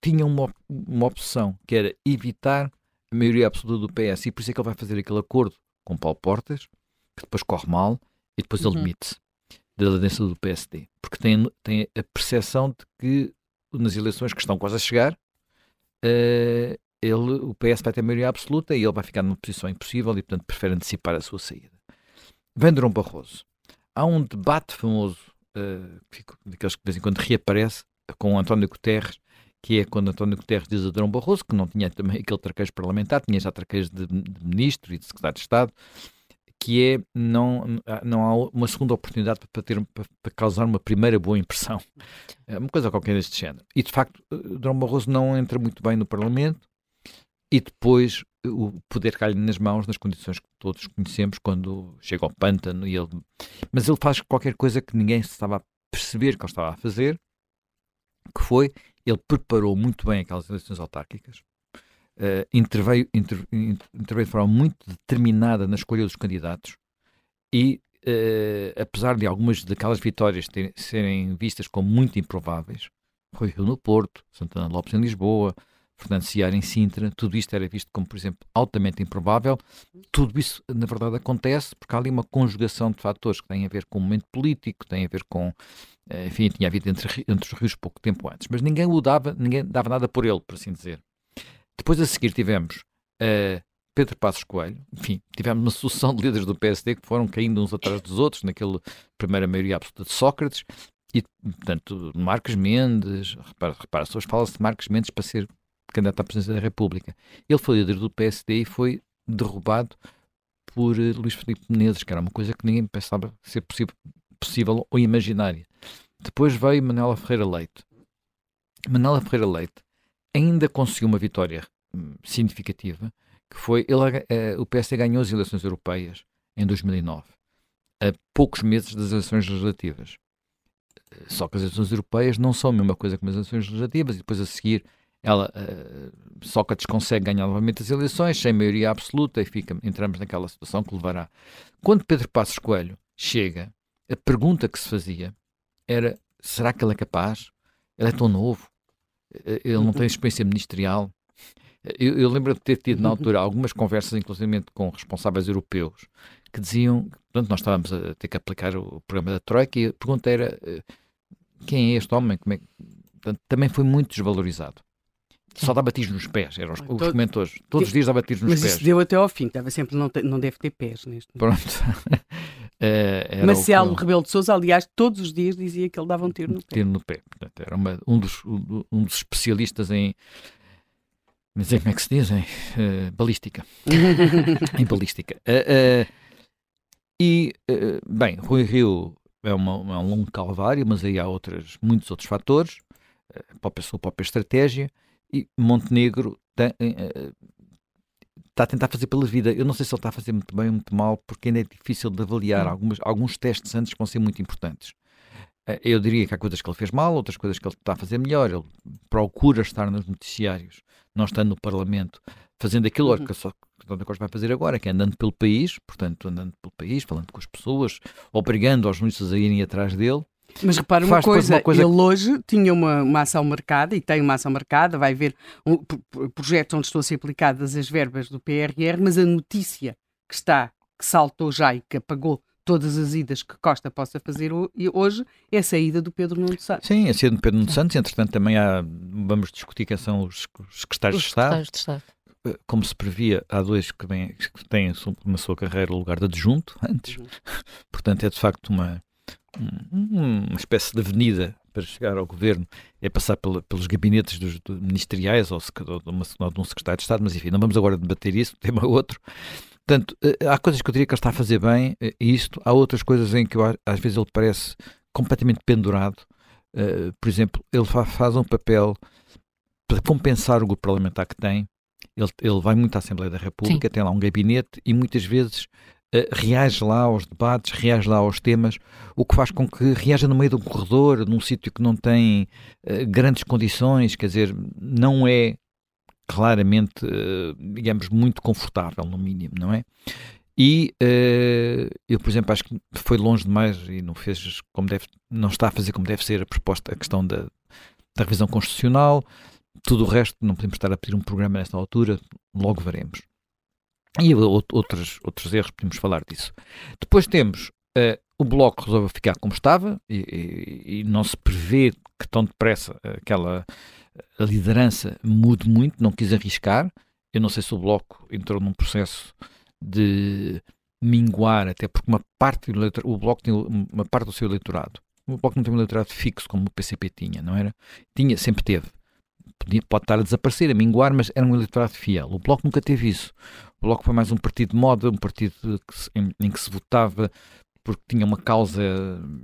tinha uma, uma opção que era evitar a maioria absoluta do PS e por isso é que ele vai fazer aquele acordo com Paulo Portas, que depois corre mal e depois uhum. ele demite-se da liderança do PSD. Porque tem, tem a percepção de que nas eleições que estão quase a chegar, uh, ele, o PS vai ter maioria absoluta e ele vai ficar numa posição impossível e, portanto, prefere antecipar a sua saída. Vem Durão Barroso. Há um debate famoso, uh, daqueles que de vez em quando reaparece, com António Guterres, que é quando António Guterres diz a Durão Barroso, que não tinha também aquele traquejo parlamentar, tinha já traquejo de, de ministro e de secretário de Estado, que é não, não há uma segunda oportunidade para, ter, para, causar uma primeira boa impressão. É uma coisa qualquer deste género. E, de facto, eh, Durão Barroso não entra muito bem no Parlamento, e depois o poder cai-lhe nas mãos nas condições que todos conhecemos quando chega ao pântano e ele mas ele faz qualquer coisa que ninguém estava a perceber que ele estava a fazer que foi ele preparou muito bem aquelas eleições autárquicas uh, interveio, inter, interveio de forma muito determinada na escolha dos candidatos e uh, apesar de algumas daquelas vitórias terem, serem vistas como muito improváveis Rui Rio no Porto, Santana Lopes em Lisboa Fernando Ciar em Sintra, tudo isto era visto como, por exemplo, altamente improvável. Tudo isso, na verdade, acontece porque há ali uma conjugação de fatores que têm a ver com o momento político, têm a ver com. Eh, enfim, tinha havido entre, entre os rios pouco tempo antes, mas ninguém o dava, ninguém dava nada por ele, por assim dizer. Depois a seguir tivemos uh, Pedro Passos Coelho, enfim, tivemos uma sucessão de líderes do PSD que foram caindo uns atrás dos outros, naquela primeira maioria absoluta de Sócrates, e, portanto, Marcos Mendes, repara, repara as falam-se de Marcos Mendes para ser candidato à presidência da República. Ele foi líder do PSD e foi derrubado por uh, Luís Filipe Menezes, que era uma coisa que ninguém pensava ser possível, possível ou imaginária. Depois veio Manela Ferreira Leite. Manela Ferreira Leite ainda conseguiu uma vitória hum, significativa, que foi ele, uh, o PSD ganhou as eleições europeias em 2009, a poucos meses das eleições legislativas. Só que as eleições europeias não são a mesma coisa que as eleições legislativas, e depois a seguir ela uh, Sócrates consegue ganhar novamente as eleições sem maioria absoluta e fica, entramos naquela situação que levará. Quando Pedro Passos Coelho chega, a pergunta que se fazia era: será que ele é capaz? Ele é tão novo, eh, ele não tem experiência ministerial. Eu, eu lembro de ter tido na altura algumas conversas, inclusive com responsáveis europeus, que diziam, portanto, nós estávamos a ter que aplicar o programa da Troika e a pergunta era: eh, quem é este homem? Como é? Portanto, também foi muito desvalorizado. Só dá batismo nos pés, eram os, os comentores. Todos os dias dá batismo nos mas pés. Mas isso deu até ao fim, estava sempre, não, te, não deve ter pés neste Pronto. uh, Marcelo que... Rebelo de Sousa, aliás, todos os dias dizia que ele dava um tiro no pé. Tiro no pé. Portanto, era uma, um, dos, um dos especialistas em. Mas como é que se diz? Em, uh, balística. em balística. Uh, e, bem, Rui Rio é, uma, é um longo calvário, mas aí há outras, muitos outros fatores, para a sua própria estratégia. E Montenegro tem, uh, está a tentar fazer pela vida. Eu não sei se ele está a fazer muito bem ou muito mal, porque ainda é difícil de avaliar. Hum. Algumas, alguns testes antes vão ser muito importantes. Uh, eu diria que há coisas que ele fez mal, outras coisas que ele está a fazer melhor. Ele procura estar nos noticiários, não estando no Parlamento, fazendo aquilo uhum. que só António Costa vai fazer agora, que é andando pelo país, portanto, andando pelo país, falando com as pessoas, obrigando os ministros a irem atrás dele. Mas repara uma coisa, uma coisa, ele hoje tinha uma, uma ação marcada e tem uma ação marcada, vai haver um, projetos onde estão a ser aplicadas as verbas do PRR, mas a notícia que está, que saltou já e que apagou todas as idas que Costa possa fazer hoje é a saída do Pedro Nuno Santos. Sim, a saída do Pedro Nuno Santos, entretanto também há, vamos discutir quem são os, os secretários, os secretários de, Estado. de Estado. Eh, como se previa, há dois que, vem, que têm na sua carreira o lugar de adjunto antes, uhum. portanto é de facto uma uma espécie de avenida para chegar ao governo é passar pela, pelos gabinetes dos, dos ministeriais ou, ou, de uma, ou, de um secretário de Estado, mas enfim, não vamos agora debater isso, tema é outro. Portanto, eh, há coisas que eu diria que ele está a fazer bem, eh, isto, há outras coisas em que eu, às vezes ele parece completamente pendurado. Uh, por exemplo, ele faz um papel para compensar o grupo parlamentar que tem. Ele, ele vai muito à Assembleia da República, Sim. tem lá um gabinete e muitas vezes reage lá aos debates, reage lá aos temas, o que faz com que reaja no meio de um corredor, num sítio que não tem uh, grandes condições, quer dizer, não é claramente, uh, digamos, muito confortável, no mínimo, não é? E eu, por exemplo, acho que foi longe demais e não fez como deve, não está a fazer como deve ser a proposta, a questão da, da revisão constitucional. Tudo o resto, não podemos estar a pedir um programa nesta altura, logo veremos. E outros, outros erros, podemos falar disso. Depois temos uh, o Bloco resolveu ficar como estava e, e, e, não se prevê que tão depressa aquela liderança mude muito, não quis arriscar. Eu não sei se o Bloco entrou num processo de minguar, até porque uma parte do o Bloco tem uma parte do seu eleitorado. O Bloco não tem um eleitorado fixo como o PCP tinha, não era? Tinha, sempre teve podia, pode estar a desaparecer, a minguar, mas era um eleitorado fiel. O Bloco nunca teve isso. O Bloco foi mais um partido de moda, um partido que em, em, que se votava porque tinha uma causa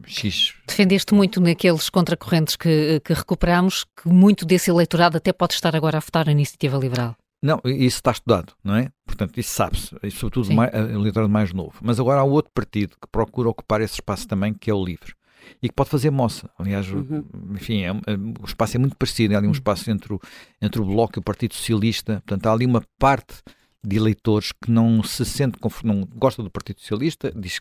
X. Defendeste muito naqueles contracorrentes que, que recuperamos, que muito desse eleitorado até pode estar agora a votar na iniciativa liberal. Não, isso está estudado, não é? Portanto, isso sabe-se, sobretudo o eleitorado mais novo. Mas agora há outro partido que procura ocupar esse espaço também, que é o LIVRE e que pode fazer moça. Aliás, uhum. enfim, é, é, o espaço é muito parecido, é ali um uhum. espaço entre o, entre o Bloco e o Partido Socialista, portanto há ali uma parte de eleitores que não se sente, não gosta do Partido Socialista, diz,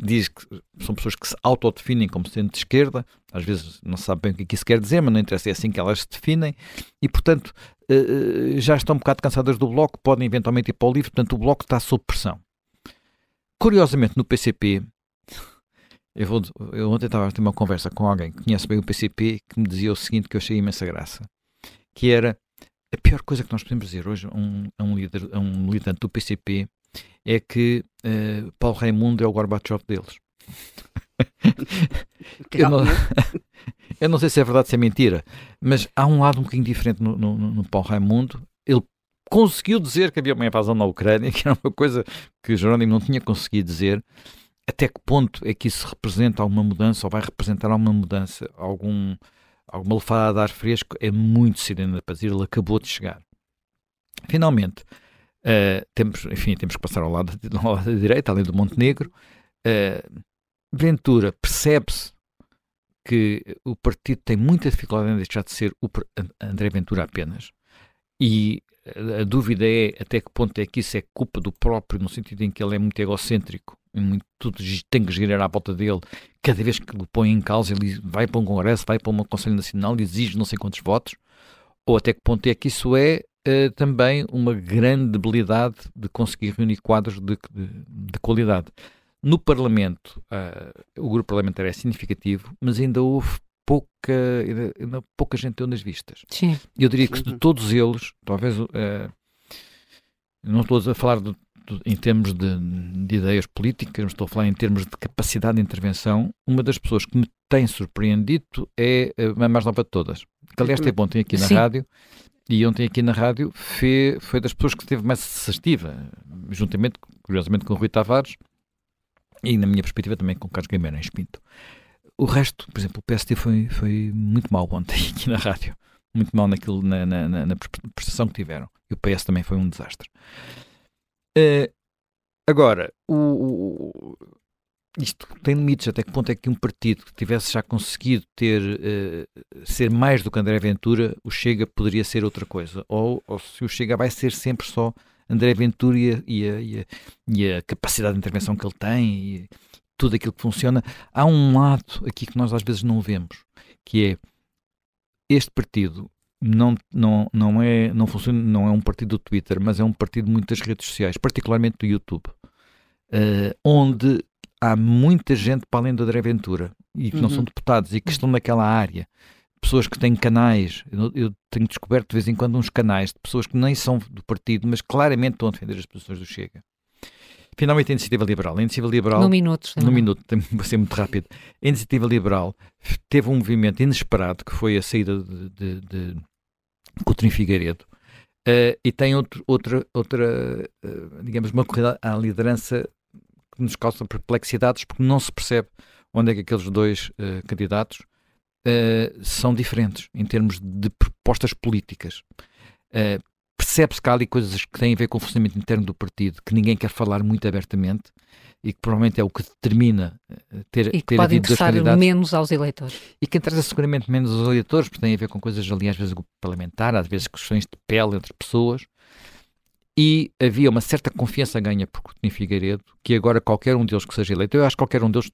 diz que são pessoas que se autodefinem como sendo de esquerda, às vezes não sabem bem o que isso quer dizer, mas não interessa, é assim que elas se definem, e portanto eh, eh, já estão um bocado cansadas do Bloco, podem eventualmente ir para o livro, portanto o Bloco está sob pressão. Curiosamente, no PCP, eu, vou, eu ontem estava a ter uma conversa com alguém que conhece bem o PCP que me dizia o seguinte que eu achei imensa graça, que era a pior coisa que nós podemos dizer hoje a um, a um, líder, a um militante do PCP é que uh, Paulo Raimundo é o Gorbachev deles. eu, não, eu não sei se é verdade ou se é mentira, mas há um lado um bocadinho diferente no, no, no Paulo Raimundo. Ele conseguiu dizer que havia uma invasão na Ucrânia, que era uma coisa que Jerónimo não tinha conseguido dizer. Até que ponto é que isso representa alguma mudança ou vai representar alguma mudança, algum, alguma lefada de ar fresco? É muito para dizer, ele acabou de chegar. Finalmente, uh, temos, enfim, temos que passar ao lado, ao lado da direita, além do Montenegro. Uh, Ventura percebe-se que o partido tem muita dificuldade em deixar de ser o André Ventura apenas. E a dúvida é até que ponto é que isso é culpa do próprio, no sentido em que ele é muito egocêntrico, tudo tem que girar à volta dele. Cada vez que o põe em causa, ele vai para um congresso, vai para um Conselho Nacional e exige não sei quantos votos. Ou até que ponto é que isso é uh, também uma grande debilidade de conseguir reunir quadros de, de, de qualidade. No Parlamento, uh, o grupo parlamentar é significativo, mas ainda houve pouca, ainda, pouca gente deu nas vistas. Sim. Eu diria que de todos eles, talvez, uh, não estou a falar de, de, em termos de, de, ideias políticas, estou a falar em termos de capacidade de intervenção, uma das pessoas que me tem surpreendido é a mais nova de todas. Que, aliás, teve ontem aqui na Sim. rádio, e ontem aqui na rádio foi, foi das pessoas que esteve mais assertiva, juntamente, curiosamente, com o Rui Tavares, e na minha perspectiva também com Carlos Guimarães Pinto. O resto, por exemplo, o PST foi, foi muito mal ontem aqui na rádio. Muito mal naquilo, na, na, na prestação que tiveram. E o PS também foi um desastre. Uh, agora, o, o, isto tem limites. Até que ponto é que um partido que tivesse já conseguido ter uh, ser mais do que André Ventura, o Chega poderia ser outra coisa? Ou, ou se o Chega vai ser sempre só André Ventura e a, e a, e a, capacidade de intervenção que ele tem e tudo aquilo que funciona. Há um lado aqui que nós às vezes não vemos, que é este partido não, não, não, é, não, funciona, não é um partido do Twitter, mas é um partido de muitas redes sociais, particularmente do YouTube, uh, onde há muita gente para além do André Ventura e que uhum. não são deputados e que estão naquela área pessoas que têm canais, eu, eu, tenho descoberto de vez em quando uns canais de pessoas que nem são do partido, mas claramente estão a defender as posições do Chega. Finalmente, a Iniciativa Liberal. A Iniciativa Liberal. No minuto. No minuto, vou ser muito rápido. A Iniciativa Liberal teve um movimento inesperado que foi a saída de, de, de Coutinho Figueiredo. Uh, e tem outro, outra, outra uh, digamos, uma corrida à liderança que nos causa perplexidades porque não se percebe onde é que aqueles dois uh, candidatos são diferentes em termos de propostas políticas. Percebe-se que há ali coisas que têm a ver com o funcionamento interno do partido, que ninguém quer falar muito abertamente e que provavelmente é o que determina eh, ter, e que ter pode interessar menos aos eleitores. E que interessa seguramente menos aos eleitores, porque tem a ver com coisas ali, às vezes, parlamentar, às vezes questões de pele entre pessoas. E havia uma certa confiança ganha por Coutinho Figueiredo, que agora qualquer um deles que seja eleito, eu acho que qualquer um deles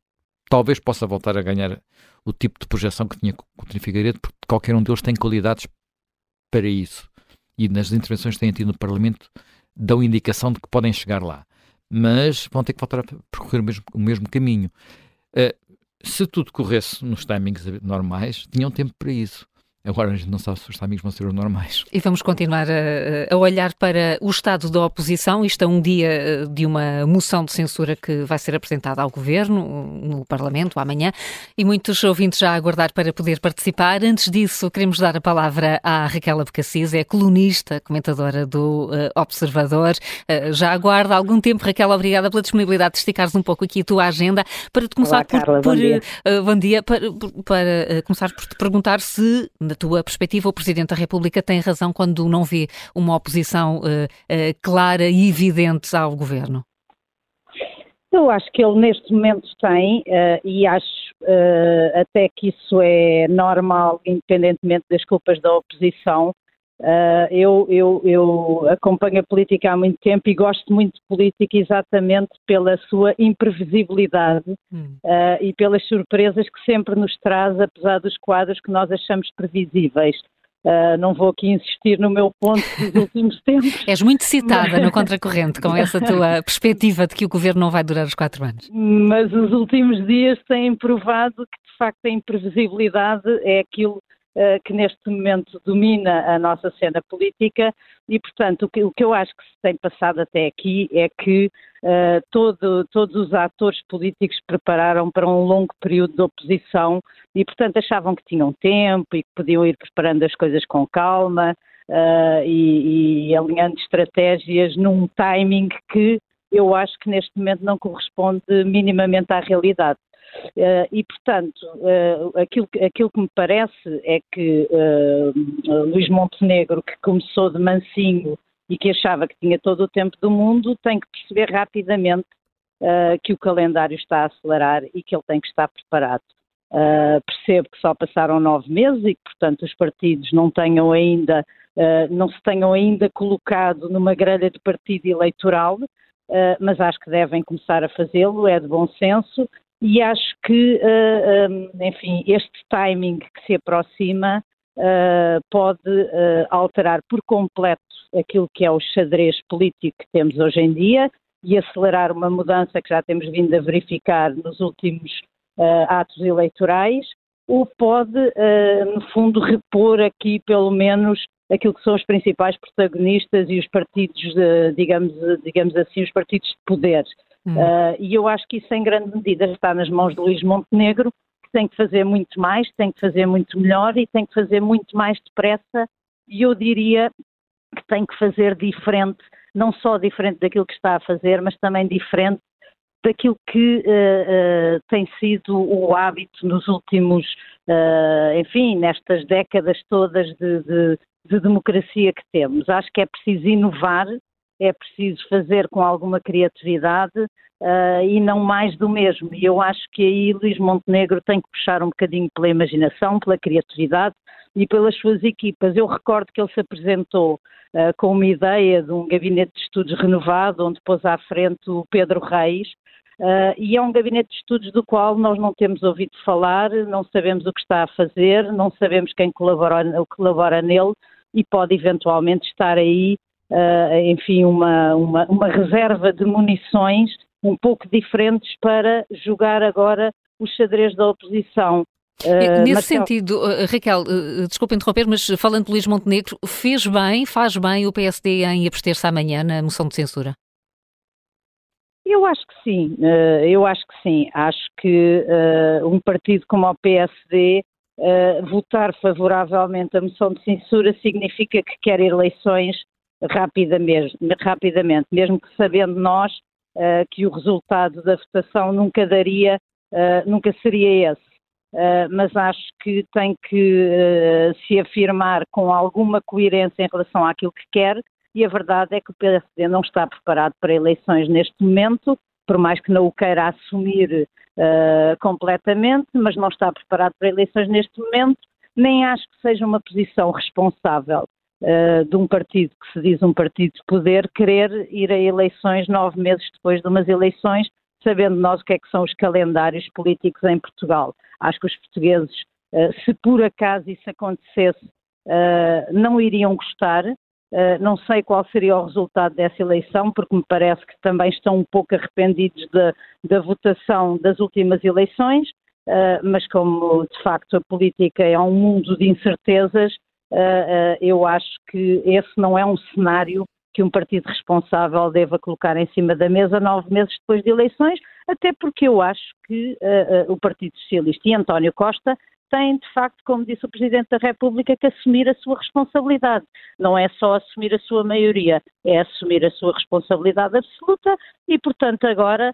talvez possa voltar a ganhar o tipo de projeção que tinha Coutinho Figueiredo, porque qualquer um deles tem qualidades para isso. E nas intervenções que têm tido no Parlamento dão indicação de que podem chegar lá. Mas vão ter que voltar a percorrer o mesmo, o mesmo caminho. Uh, se tudo corresse nos timings normais, tinham tempo para isso. Agora a gente não sabe se os amigos vão ser normais. E vamos continuar a, a, olhar para o estado da oposição. Isto é um dia eh, de uma moção de censura que vai ser apresentada ao Governo no Parlamento amanhã e muitos ouvintes já a aguardar para poder participar. Antes disso, queremos dar a palavra à Raquel Abcacis, é colunista, comentadora do uh, Observador. Uh, já aguarda algum tempo. Raquel, obrigada pela disponibilidade de esticares um pouco aqui a tua agenda para te começar Olá, por, Carla, por, bom dia. Uh, bom dia para, para começar por te perguntar se na tua perspectiva, o Presidente da República tem razão quando não vê uma oposição uh, uh, clara e evidente ao governo? Eu acho que ele neste momento tem, uh, e acho até que isso é normal, independentemente das culpas da oposição. Eu, eu, eu acompanho a política há muito tempo e gosto muito de política exatamente pela sua imprevisibilidade hum. e pelas surpresas que sempre nos traz, apesar dos quadros que nós achamos previsíveis. Uh, não vou aqui insistir no meu ponto dos últimos tempos. És muito citada no Contracorrente com essa tua perspectiva de que o governo não vai durar os quatro anos. Mas os últimos dias têm provado que, de facto, a imprevisibilidade é aquilo uh, que neste momento domina a nossa cena política e, portanto, o que, o que, eu acho que se tem passado até aqui é que uh, todo, todos os atores políticos prepararam para um longo período de oposição e, portanto, achavam que tinham tempo e que podiam ir preparando as coisas com calma uh, e, e alinhando estratégias num timing que eu acho que neste momento não corresponde minimamente à realidade. Uh, e, portanto, uh, aquilo, aquilo, que me parece é que uh, Luís Montenegro, que começou de mansinho e que achava que tinha todo o tempo do mundo, tem que perceber rapidamente que o calendário está a acelerar e que ele tem que estar preparado. percebo que só passaram nove meses e que, portanto, os partidos não tenham ainda, não se tenham ainda colocado numa grelha de partido eleitoral, Uh, mas acho que devem começar a fazê-lo, é de bom senso, e acho que, uh, eh, um, eh, enfim, este timing que se aproxima uh, pode alterar por completo aquilo que é o xadrez político que temos hoje em dia e acelerar uma mudança que já temos vindo a verificar nos últimos atos eleitorais, ou pode, no fundo, repor aqui pelo menos aquilo que são os principais protagonistas e os partidos, digamos, digamos assim, os partidos de poder. Hum. Uh, e eu acho que isso, em grande medida, está nas mãos de Luís Montenegro, que tem que fazer muito mais, tem que fazer muito melhor e tem que fazer muito mais depressa. E eu diria que tem que fazer diferente, não só diferente daquilo que está a fazer, mas também diferente daquilo que uh, uh, tem sido o hábito nos últimos, uh, enfim, nestas décadas todas de, de, de, democracia que temos. Acho que é preciso inovar é preciso fazer com alguma criatividade uh, e não mais do mesmo. E eu acho que aí Luís Montenegro tem que puxar um bocadinho pela imaginação, pela criatividade e pelas suas equipas. Eu recordo que ele se apresentou uh, com uma ideia de um gabinete de estudos renovado, onde pôs à frente o Pedro Reis, Uh, e é um gabinete de estudos do qual nós não temos ouvido falar, não sabemos o que está a fazer, não sabemos quem colabora, colabora nele e pode eventualmente estar aí uh, enfim, uma, uma, uma reserva de munições um pouco diferentes para jogar agora o xadrez da oposição. Uh, Nesse sentido, uh, Raquel, uh, desculpa interromper, mas falando de Luís Montenegro, fez bem, faz bem o PSD em abster-se amanhã na moção de censura? Eu acho que sim, eu acho que sim. Acho que um partido como o PSD votar favoravelmente a moção de censura significa que quer eleições rapidamente, rapidamente mesmo que sabendo nós uh, que o resultado da votação nunca daria, uh, nunca seria esse. Uh, mas acho que tem que se afirmar com alguma coerência em relação àquilo que quer, e a verdade é que o PSD não está preparado para eleições neste momento, por mais que não o queira assumir completamente, mas não está preparado para eleições neste momento, nem acho que seja uma posição responsável uh, de um partido que se diz um partido de poder querer ir a eleições nove meses depois de umas eleições, sabendo nós o que é que são os calendários políticos em Portugal. Acho que os portugueses, uh, se por acaso isso acontecesse, uh, não iriam gostar. não sei qual seria o resultado dessa eleição, porque me parece que também estão um pouco arrependidos da, da votação das últimas eleições, mas como de facto a política é um mundo de incertezas, eu acho que esse não é um cenário que um partido responsável deva colocar em cima da mesa nove meses depois de eleições, até porque eu acho que uh, o Partido Socialista e António Costa têm, de facto, como disse o Presidente da República, que assumir a sua responsabilidade. Não é só assumir a sua maioria, é assumir a sua responsabilidade absoluta e, portanto, agora,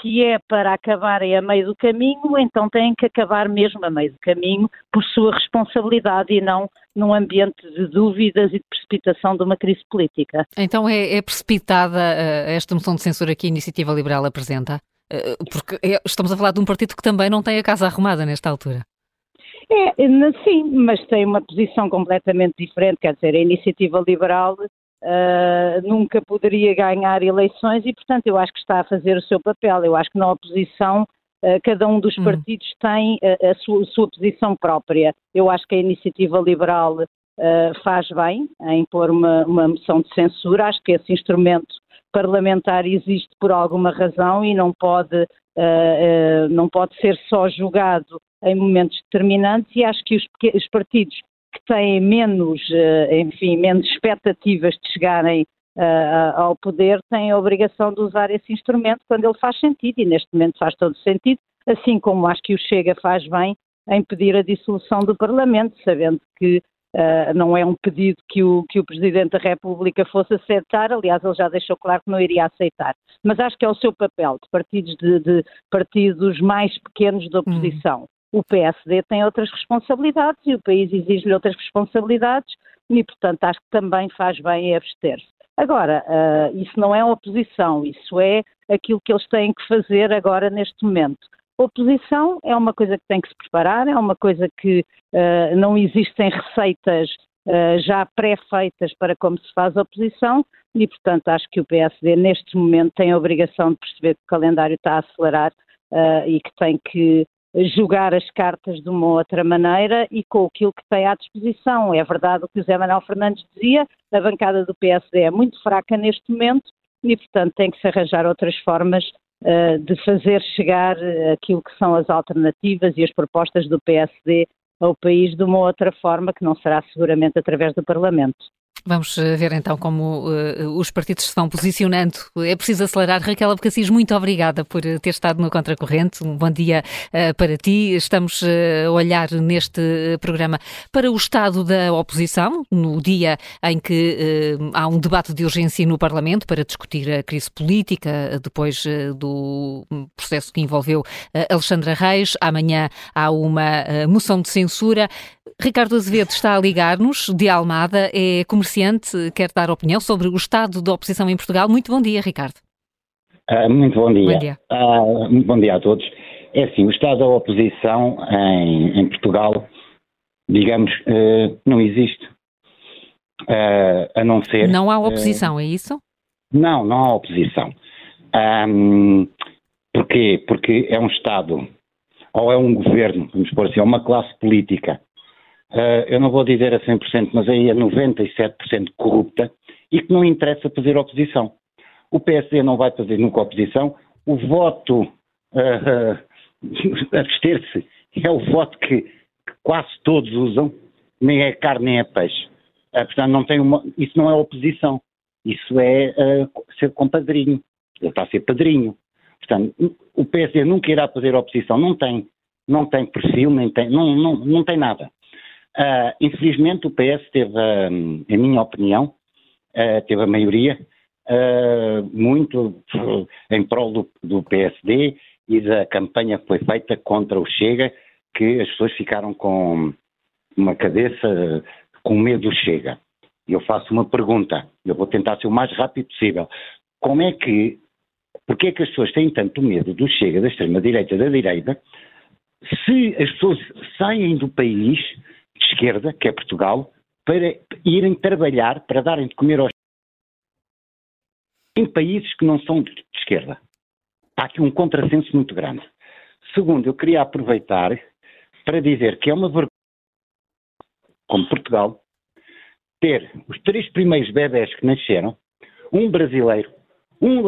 se é para acabarem a meio do caminho, então têm que acabar mesmo a meio do caminho por sua responsabilidade e não num ambiente de dúvidas e de precipitação de uma crise política. Então é, é precipitada uh, esta moção de censura que a Iniciativa Liberal apresenta? Uh, porque é, estamos a falar de um partido que também não tem a casa arrumada nesta altura. É, sim, mas tem uma posição completamente diferente, quer dizer, a iniciativa liberal uh, nunca poderia ganhar eleições e, portanto, eu acho que está a fazer o seu papel. Eu acho que na oposição cada um dos hum. partidos tem a, a, sua, a, sua, posição própria. Eu acho que a iniciativa liberal uh, faz bem em pôr uma, uma moção de censura. Acho que esse instrumento parlamentar existe por alguma razão e não pode, uh, uh, não pode ser só julgado em momentos determinantes e acho que os, os partidos que têm menos, enfim, menos expectativas de chegarem uh, ao poder têm a obrigação de usar esse instrumento quando ele faz sentido e neste momento faz todo sentido, assim como acho que o Chega faz bem em pedir a dissolução do Parlamento, sabendo que Uh, não é um pedido que o, que o Presidente da República fosse aceitar, aliás, ele já deixou claro que não iria aceitar. Mas acho que é o seu papel de partidos, de, de partidos mais pequenos da oposição. Hum. O PSD tem outras responsabilidades e o país exige-lhe outras responsabilidades e, portanto, acho que também faz bem em abster-se. Agora, uh, isso não é oposição, isso é aquilo que eles têm que fazer agora neste momento. Oposição é uma coisa que tem que se preparar, é uma coisa que uh, não existem receitas uh, já pré-feitas para como se faz oposição e, portanto, acho que o PSD neste momento tem a obrigação de perceber que o calendário está a acelerar e que tem que jogar as cartas de uma outra maneira e com aquilo que tem à disposição. É verdade o que o Zé Manuel Fernandes dizia, a bancada do PSD é muito fraca neste momento e, portanto, tem que se arranjar outras formas uh, de fazer chegar aquilo que são as alternativas e as propostas do PSD ao país de uma outra forma que não será seguramente através do Parlamento. Vamos eh, ver então como uh, os partidos se vão posicionando. É preciso acelerar. Raquel Abcacis, muito obrigada por eh, ter estado no Contracorrente. Um bom dia uh, para ti. Estamos uh, a olhar neste programa para o estado da oposição, no dia em que há um debate de urgência no Parlamento para discutir a crise política depois do processo que envolveu Alexandra Reis. Amanhã há uma moção de censura. Ricardo Azevedo está a ligar-nos de Almada, é comerciante, quer dar opinião sobre o estado da oposição em Portugal. Muito bom dia, Ricardo. Uh, muito bom dia. Bom dia. Uh, muito bom dia a todos. É assim, o estado da oposição em, em Portugal, digamos, uh, não existe. a não ser. Não há oposição, é isso? Não, não há oposição. Um, porquê? Porque é um Estado, ou é um governo, vamos pôr assim, é uma classe política uh, eu não vou dizer a 100%, mas aí é 97% corrupta e que não interessa fazer oposição. O PSD não vai fazer nunca oposição, o voto uh, abster-se é o voto que, que, quase todos usam, nem é carne nem é peixe. Uh, portanto, não tem uma, isso não é oposição, isso é uh, ser compadrinho, ele está a ser padrinho. Portanto, o PSD nunca irá fazer oposição, não tem, não tem perfil, nem tem, não, não, não tem nada. Uh, infelizmente o PS teve, uh, em minha opinião, uh, teve a maioria muito em prol do, do, PSD e da campanha que foi feita contra o Chega, que as pessoas ficaram com uma cabeça com medo do Chega. Eu faço uma pergunta, eu vou tentar ser o mais rápido possível. Como é que, porque é que as pessoas têm tanto medo do Chega, da extrema-direita da direita, se as pessoas saem do país esquerda, que é Portugal, para irem trabalhar, para darem de comer aos em países que não são de esquerda. Há aqui um contrassenso muito grande. Segundo, eu queria aproveitar para dizer que é uma vergonha, como Portugal, ter os três primeiros bebés que nasceram, um brasileiro, um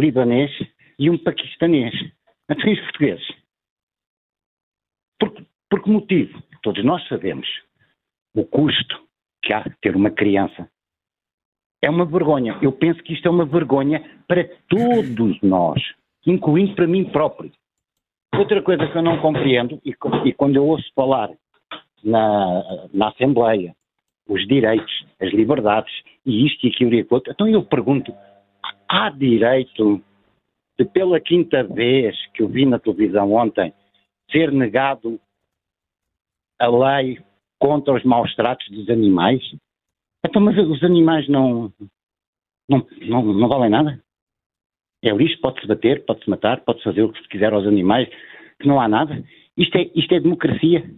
libanês e um paquistanês. Então, os portugueses. Por, por que motivo? Todos nós sabemos o custo que há de ter uma criança. É uma vergonha. Eu penso que isto é uma vergonha para todos nós, incluindo para mim próprio. Outra coisa que eu não compreendo, e, e quando eu ouço falar na, na Assembleia, os direitos, as liberdades, e isto e aquilo e aquilo, então eu pergunto, há direito de, pela quinta vez que eu vi na televisão ontem, ser negado a lei contra os maus tratos dos animais? Então, mas os animais não, não, não, não valem nada? É lixo, pode-se bater, pode-se matar, pode-se fazer o que se quiser aos animais, que não há nada. Isto é, isto é democracia.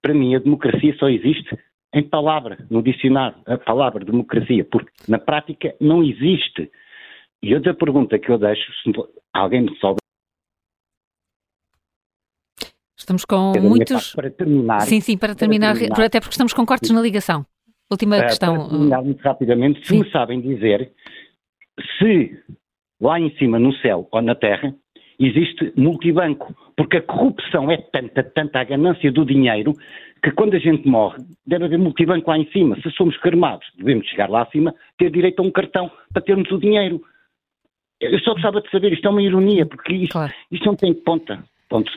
Para mim, a democracia só existe em palavra, no dicionário, a palavra democracia, porque na prática não existe. E outra pergunta que eu deixo, se alguém me souber Estamos com muitos. Para terminar. Sim, sim, para terminar, para terminar, até porque estamos com cortes na ligação. Última uh, questão. Para terminar muito rapidamente, se sim. me sabem dizer se lá em cima no céu ou na terra existe multibanco, porque a corrupção é tanta, tanta a ganância do dinheiro, que quando a gente morre, deve haver multibanco lá em cima. Se somos cremados, devemos chegar lá acima, ter direito a um cartão para termos o dinheiro. Eu só gostava de saber, isto é uma ironia, porque isto, Claro. isto não tem ponta. Ponto.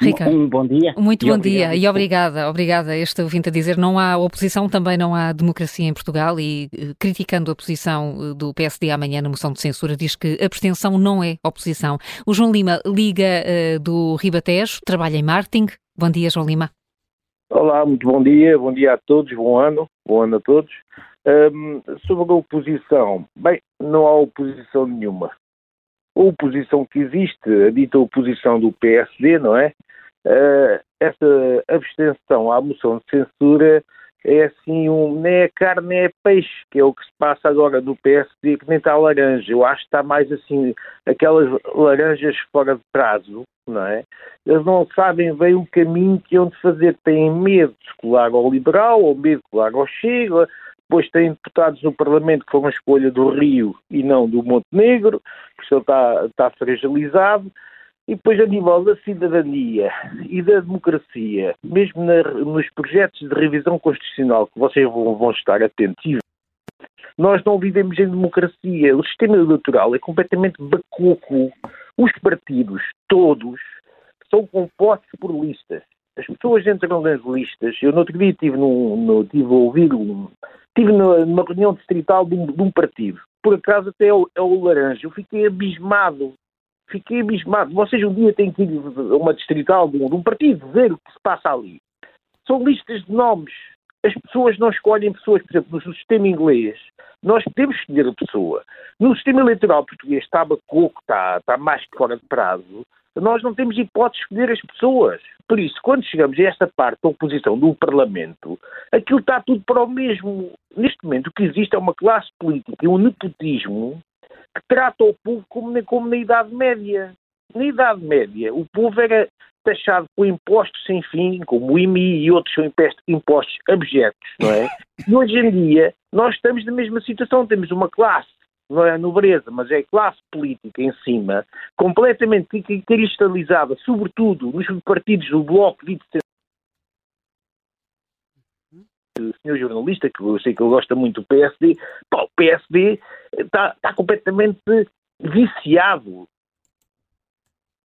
Rica. Um, um bom dia. Muito bom obrigado. dia e obrigada, obrigada este ouvinte a dizer não há oposição, também não há democracia em Portugal e eh, criticando a posição eh, do PSD amanhã na moção de censura diz que a abstenção não é oposição. O João Lima liga eh, do Ribatejo, trabalha em marketing. Bom dia, João Lima. Olá, muito bom dia, bom dia a todos, bom ano, bom ano a todos. Ahm, sobre a oposição, bem, não há oposição nenhuma. A oposição que existe, a dita oposição do PSD, não é? Ah, essa abstenção à moção de censura é assim, um, nem é carne nem é peixe, que é o que se passa agora no PSD, que nem está laranja. Eu acho que está mais assim, aquelas laranjas fora de prazo, não é? Eles não sabem bem o caminho que hão de fazer. Têm medo de colar ao liberal, ou medo de colar ao Chega, depois têm deputados no Parlamento que foram escolha do Rio e não do Montenegro, que isso está, está fragilizado. E depois, a nível da cidadania e da democracia, mesmo na- nos projetos de revisão constitucional que vocês vão, vão estar atentos nós não vivemos em democracia. O sistema eleitoral é completamente bacoco. Os partidos, todos, são compostos por listas. As pessoas entram nas listas. Eu no outro dia no, estive a ouvir um, estive numa, reunião distrital de um, de um partido. Por acaso até é o, é o Laranja. Eu fiquei abismado. Fiquei abismado. Vocês um dia têm que ir a uma distrital de um, de um partido, ver o que se passa ali. São listas de nomes. As pessoas não escolhem pessoas, por exemplo, no sistema inglês. Nós podemos escolher a pessoa. No sistema eleitoral português está bacoco, está, está mais que fora de prazo. Nós não temos hipótese de escolher as pessoas. Por isso, quando chegamos a esta parte da oposição do Parlamento, aquilo está tudo para o mesmo. Neste momento, o que existe é uma classe política e um nepotismo que trata o povo como na, como na Idade Média. Na Idade Média, o povo era taxado por impostos sem fim, como o IMI e outros são impostos, impostos abjetos, não é? E hoje em dia, nós estamos na mesma situação. Temos uma classe, não é a nobreza, mas é a classe política em cima, completamente cri- cristalizada, sobretudo nos partidos do Bloco de o senhor jornalista, que eu sei que ele gosta muito do PSD, pá, o PSD está, está completamente viciado.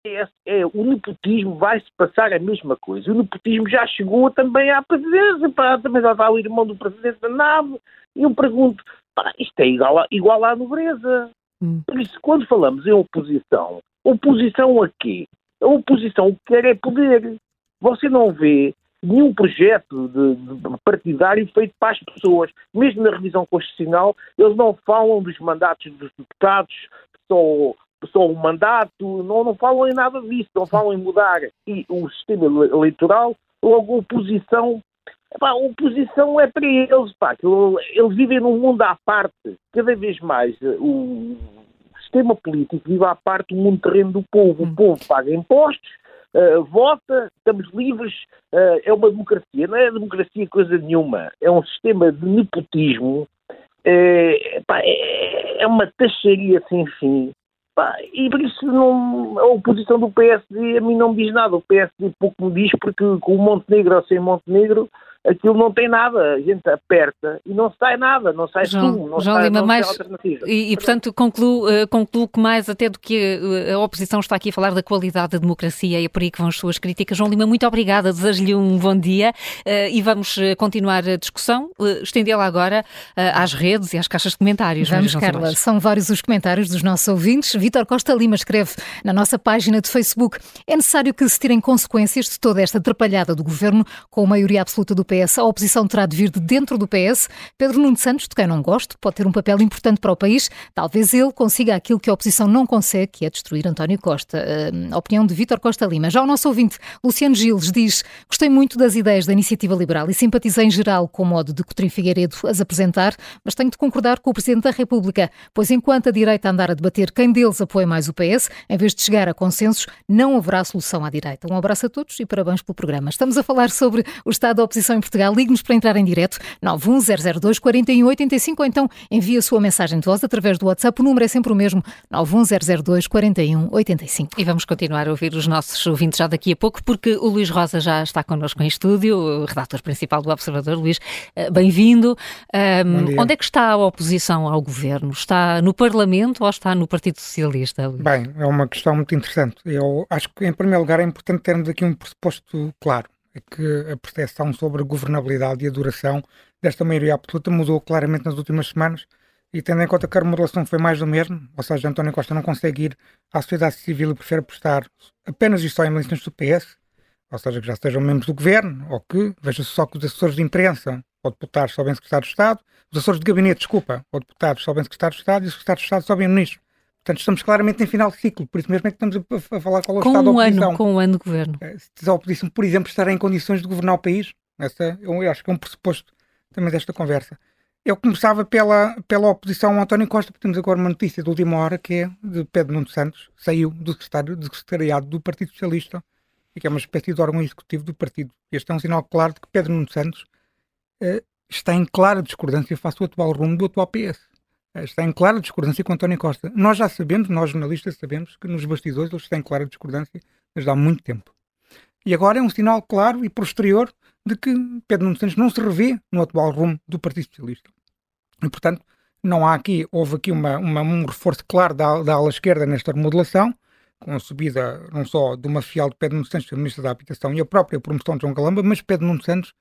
É, é, o nepotismo vai-se passar a mesma coisa. O nepotismo já chegou também à presidência, pá, também já está o irmão do presidente da nave. E eu pergunto, pá, isto é igual, a, igual à nobreza. Hum. Por isso, quando falamos em oposição, oposição a quê? A oposição o que quer é poder. Você não vê nenhum projeto de, de partidário feito para as pessoas. Mesmo na revisão constitucional, eles não falam dos mandatos dos deputados, só, só o mandato, não, não falam em nada disso, não falam em mudar e o sistema ele- eleitoral, logo a oposição. A oposição é para eles, pá, eles vivem num mundo à parte. Cada vez mais eh, o sistema político vive à parte do mundo terreno do povo. O povo paga impostos, Uh, vota, estamos livres, uh, é uma democracia. Não é democracia coisa nenhuma. É um sistema de nepotismo. É, pá, é, é uma taxaria sem fim. Pá, e por isso não, a oposição do PSD a mim não me diz nada. O PSD pouco me diz porque com o Montenegro ou sem Montenegro aquilo não tem nada. A gente aperta e não sai nada, não sai João- sumo, não João sai, Lima, não mais- alternativa. E, e, portanto, concluo, eh, concluo que mais até do que eh, a oposição está aqui a falar da qualidade da democracia e é por aí que vão as suas críticas. João Lima, muito obrigada, desejo-lhe um bom dia eh, e vamos continuar a discussão, estendê-la agora às redes e às caixas de comentários. Vamos, Maria João Carla. São vários os comentários dos nossos ouvintes. Vítor Costa Lima escreve na nossa página de Facebook: é necessário que se tirem consequências de toda esta atrapalhada do governo com a maioria absoluta do PS. A oposição terá de vir de dentro do PS. Pedro Nuno Santos, de quem não gosto, pode ter um papel importante para o país. Talvez ele consiga aquilo que a oposição não consegue, que é destruir António Costa. Uh, a opinião de Vítor Costa Lima. Já o nosso ouvinte, Luciano Giles, diz: Gostei muito das ideias da iniciativa liberal e simpatizei em geral com o modo de Coutinho Figueiredo as apresentar, mas tenho de concordar com o Presidente da República, pois enquanto a direita andar a debater quem deles apoia mais o PS, em vez de chegar a consensos, não haverá solução à direita. Um abraço a todos e parabéns pelo programa. Estamos a falar sobre o estado da oposição em Portugal. Ligue-nos para entrar em direto 91002 4185 ou então envie a sua mensagem de voz através do WhatsApp. O número é sempre o mesmo, 91002 4185. E vamos continuar a ouvir os nossos ouvintes já daqui a pouco, porque o Luís Rosa já está connosco em estúdio, o redator principal do Observador. Luís, eh, bem-vindo. Um, onde é que está a oposição ao governo? Está no Parlamento ou está no Partido Socialista? Luís? Bem, é uma questão muito interessante. Eu acho que, em primeiro lugar, é importante termos aqui um pressuposto claro. É que a percepção sobre a governabilidade e a duração desta maioria absoluta mudou claramente nas últimas semanas e tendo em conta que a remodelação foi mais do mesmo, ou seja, António Costa não consegue ir à sociedade civil e prefere apostar apenas e só em militantes do PS, ou seja, que já sejam membros do governo, ou que, veja-se só que os assessores de imprensa ou deputados sobem secretário de Estado, os assessores de gabinete, desculpa, ou deputados sobem secretário de Estado e os secretários de Estado sobem ministro. Portanto, estamos claramente em final de ciclo, por isso mesmo é que estamos a, a falar qual é o com estado um da oposição. Ano, com um ano de governo. Eh, se a oposição, por exemplo, estará em condições de governar o país, essa eu acho que é um pressuposto também desta conversa. Eu começava pela, pela oposição ao António Costa, porque temos agora uma notícia de última hora que é de Pedro Nuno Santos, saiu do, secretário, do secretariado do Partido Socialista e que é uma espécie de órgão executivo do partido. Este é um sinal claro de que Pedro Nuno Santos uh, está em clara discordância face ao atual rumo do atual PS. Está em clara discordância com António Costa. Nós já sabemos, nós jornalistas sabemos, que nos bastidores ele está em clara discordância desde há muito tempo. E agora é um sinal claro e posterior de que Pedro Nuno Santos não se revê no atual rumo do Partido Socialista. E, portanto, não há aqui, houve aqui uma, uma, um reforço claro da, da ala esquerda nesta remodelação, com a subida não só de uma fiel de Pedro Nuno Santos, Ministro da Habitação, e a própria promoção de João Galamba, mas Pedro Nuno Santos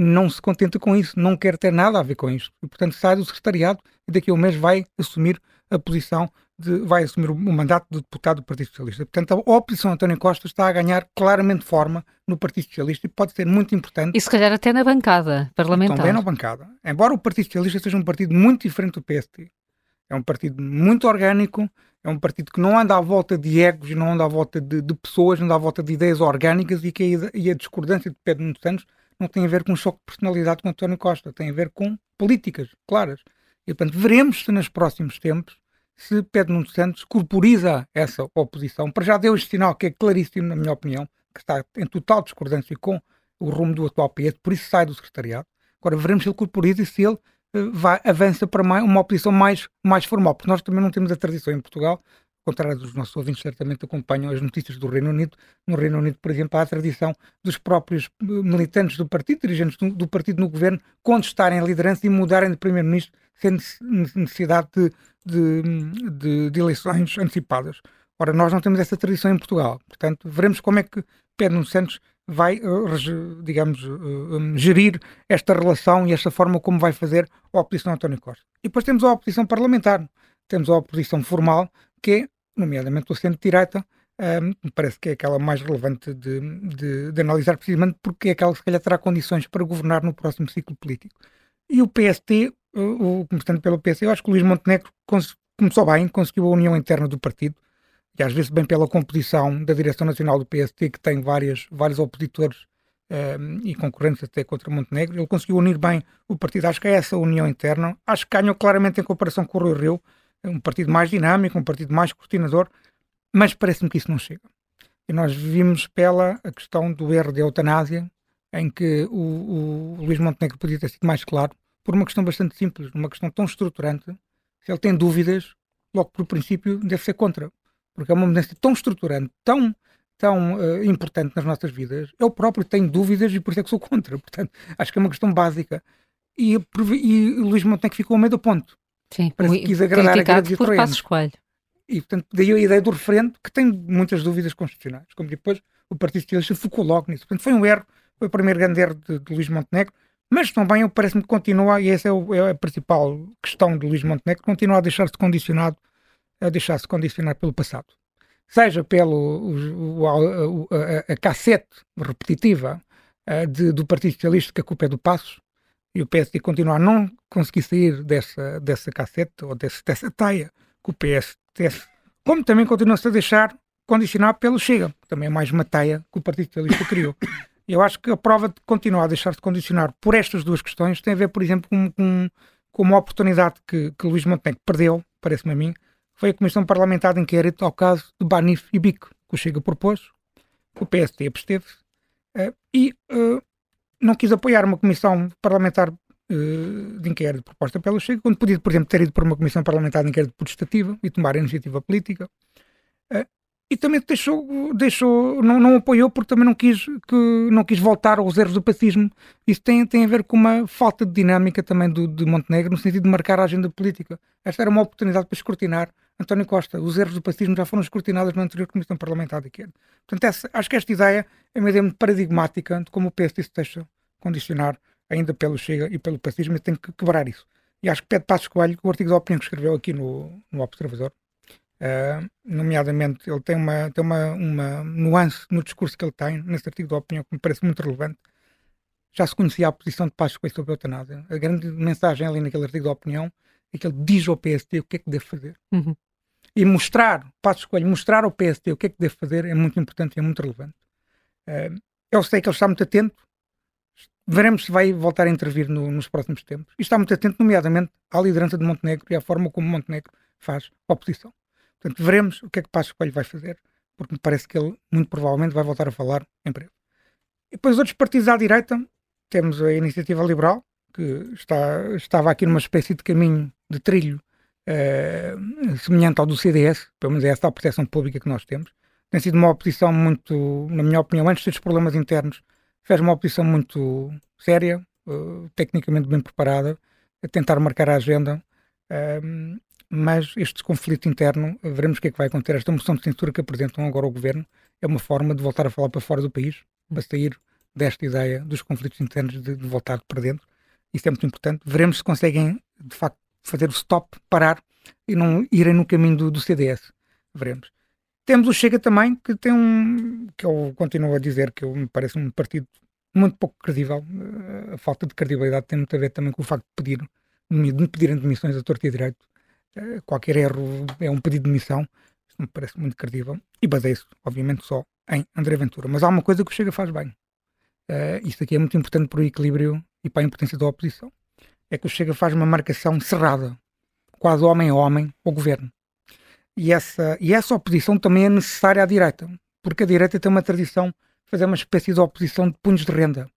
não se contenta com isso, não quer ter nada a ver com isto. E, portanto, sai do secretariado e daqui a um mês vai assumir a posição de, vai assumir o, mandato de deputado do Partido Socialista. Portanto, a oposição António Costa está a ganhar claramente forma no Partido Socialista e pode ser muito importante. E se calhar até na bancada parlamentar. Também na bancada. Embora o Partido Socialista seja um partido muito diferente do PST. É um partido muito orgânico, é um partido que não anda à volta de egos, não anda à volta de, de pessoas, não anda à volta de ideias orgânicas e que a, e a discordância de Pedro Nuno Santos não tem a ver com um choque de personalidade com António Costa, tem a ver com políticas claras. E, portanto, veremos se nos próximos tempos se Pedro Nuno Santos corporiza essa oposição. Para já deu este sinal que é claríssimo, na minha opinião, que está em total discordância com o rumo do atual PS, por isso sai do secretariado. Agora veremos se ele corporiza e se ele uh, vai, avança para uma oposição mais, mais formal, porque nós também não temos a tradição em Portugal, ao contrário dos nossos ouvintes certamente acompanham as notícias do Reino Unido. No Reino Unido, por exemplo, há a tradição dos próprios eh, militantes do partido, dirigentes do, do partido no governo, contestarem a liderança e mudarem de primeiro-ministro sem necessidade de, de, de, de, eleições antecipadas. Ora, nós não temos essa tradição em Portugal. Portanto, veremos como é que Pedro Santos vai, eh, digamos, eh, gerir esta relação e esta forma como vai fazer a oposição a António Costa. E depois temos a oposição parlamentar. Temos a oposição formal, que é, nomeadamente, o centro-direita, um, me parece que é aquela mais relevante de, de, de, analisar precisamente porque é aquela que se calhar terá condições para governar no próximo ciclo político. E o PST o, começando pelo PC, eu acho que o Luís Montenegro começou bem, conseguiu a união interna do partido, e às vezes bem pela composição da direção nacional do PST, que tem várias, vários opositores um, e concorrentes até contra Montenegro. Ele conseguiu unir bem o partido. Acho que é essa união interna. Acho que ganhou claramente em comparação com o Rio Rio, um partido mais dinâmico, um partido mais coordenador, mas parece-me que isso não chega. E nós vimos pela a questão do erro de eutanásia, em que o, o Luís Montenegro podia ter sido mais claro por uma questão bastante simples, uma questão tão estruturante. Se ele tem dúvidas, logo por princípio deve ser contra, porque é uma mudança tão estruturante, tão tão uh, importante nas nossas vidas. Eu próprio tenho dúvidas e por isso é que sou contra. Portanto, acho que é uma questão básica. E, e Luís Montenegro ficou ao meio do ponto. Sim, Parece que quis agradar a por Passo Escolho. E, portanto, daí a ideia do referendo, que tem muitas dúvidas constitucionais. Como depois o Partido Socialista focou logo nisso. Portanto, foi um erro, foi o primeiro grande erro de, de Luís Montenegro. Mas também parece-me que continua, e essa é, o, é, a principal questão de Luís Montenegro, continua a deixar-se condicionado, a deixar-se condicionar pelo passado. Seja pelo o, o, a, a, cassete repetitiva uh, de, do Partido Socialista, que a culpa é do Passos, e o PSD continua a não conseguir sair dessa, dessa cassete ou desse, dessa taia que o PSTS, como também continua-se a deixar condicionar pelo Chega, que também é mais uma taia que o Partido Socialista criou. Eu acho que a prova de continuar a deixar-se condicionar por estas duas questões tem a ver, por exemplo, com, com, com uma oportunidade que, que Luís Montenegro perdeu, parece-me a mim, foi a Comissão Parlamentar de Inquérito ao caso de Banif e Bico, que o Chega propôs, que o PST absteve-se, uh, e uh, não quis apoiar uma comissão parlamentar uh, de inquérito proposta pelo Chega, quando podia, por exemplo, ter ido por uma comissão parlamentar de inquérito protestativa e tomar iniciativa política. Uh, e também deixou, deixou não, não apoiou porque também não quis, que, não quis voltar aos erros do pacismo. Isso tem, tem a ver com uma falta de dinâmica também do, de Montenegro, no sentido de marcar a agenda política. Esta era uma oportunidade para escrutinar António Costa. Os erros do pacismo já foram escrutinados na anterior Comissão Parlamentar Inquérito. Portanto, essa, acho que esta ideia é uma ideia paradigmática de como o PSD se deixa condicionar ainda pelo Chega e pelo pacismo e tem que quebrar isso. E acho que pede Passos Coelho, o artigo de opinião que escreveu aqui no, no Observador, Uh, nomeadamente, ele tem, uma, tem uma, uma nuance no discurso que ele tem, nesse artigo de opinião, que me parece muito relevante. Já se conhecia a posição de Passos Coelho sobre a eutanásia. A grande mensagem ali naquele artigo de opinião é que ele diz ao PSD o que é que deve fazer. Uhum. E mostrar, Passos Coelho, mostrar ao PSD o que é que deve fazer é muito importante e é muito relevante. Eu sei que ele está muito atento, veremos se vai voltar a intervir no, nos próximos tempos. E está muito atento, nomeadamente, à liderança de Montenegro e à forma como Montenegro faz oposição. Portanto, veremos o que é que Passos Coelho vai fazer, porque me parece que ele, muito provavelmente, vai voltar a falar em breve. E depois outros partidos à direita, temos a Iniciativa Liberal, que está, estava aqui numa espécie de caminho de trilho eh, semelhante ao do CDS, pelo menos é essa a proteção pública que nós temos. Tem sido uma oposição muito, na minha opinião, antes dos problemas internos, fez uma oposição muito séria, uh, tecnicamente bem preparada, a tentar marcar a agenda. Uh, mas este conflito interno, veremos o que é que vai acontecer. Esta moção de censura que apresentam agora ao governo é uma forma de voltar a falar para fora do país, para sair desta ideia dos conflitos internos de, de voltar para dentro. Isso é muito importante. Veremos se conseguem, de facto, fazer o stop, parar e não irem no caminho do, do CDS. Veremos. Temos o Chega também, que tem um. que eu continuo a dizer que eu, me parece um partido muito pouco credível. A falta de credibilidade tem muito a ver também com o facto de pedir de pedirem demissões a torto e direito eh, qualquer erro é um pedido de demissão. Isto me parece muito credível. E baseia-se, obviamente, só em André Ventura. Mas há uma coisa que o Chega faz bem. Uh, isto aqui é muito importante para o equilíbrio e para a importância da oposição. É que o Chega faz uma marcação cerrada, quase homem a homem, ao governo. E essa, e essa oposição também é necessária à direita, porque a direita tem uma tradição de fazer uma espécie de oposição de punhos de renda,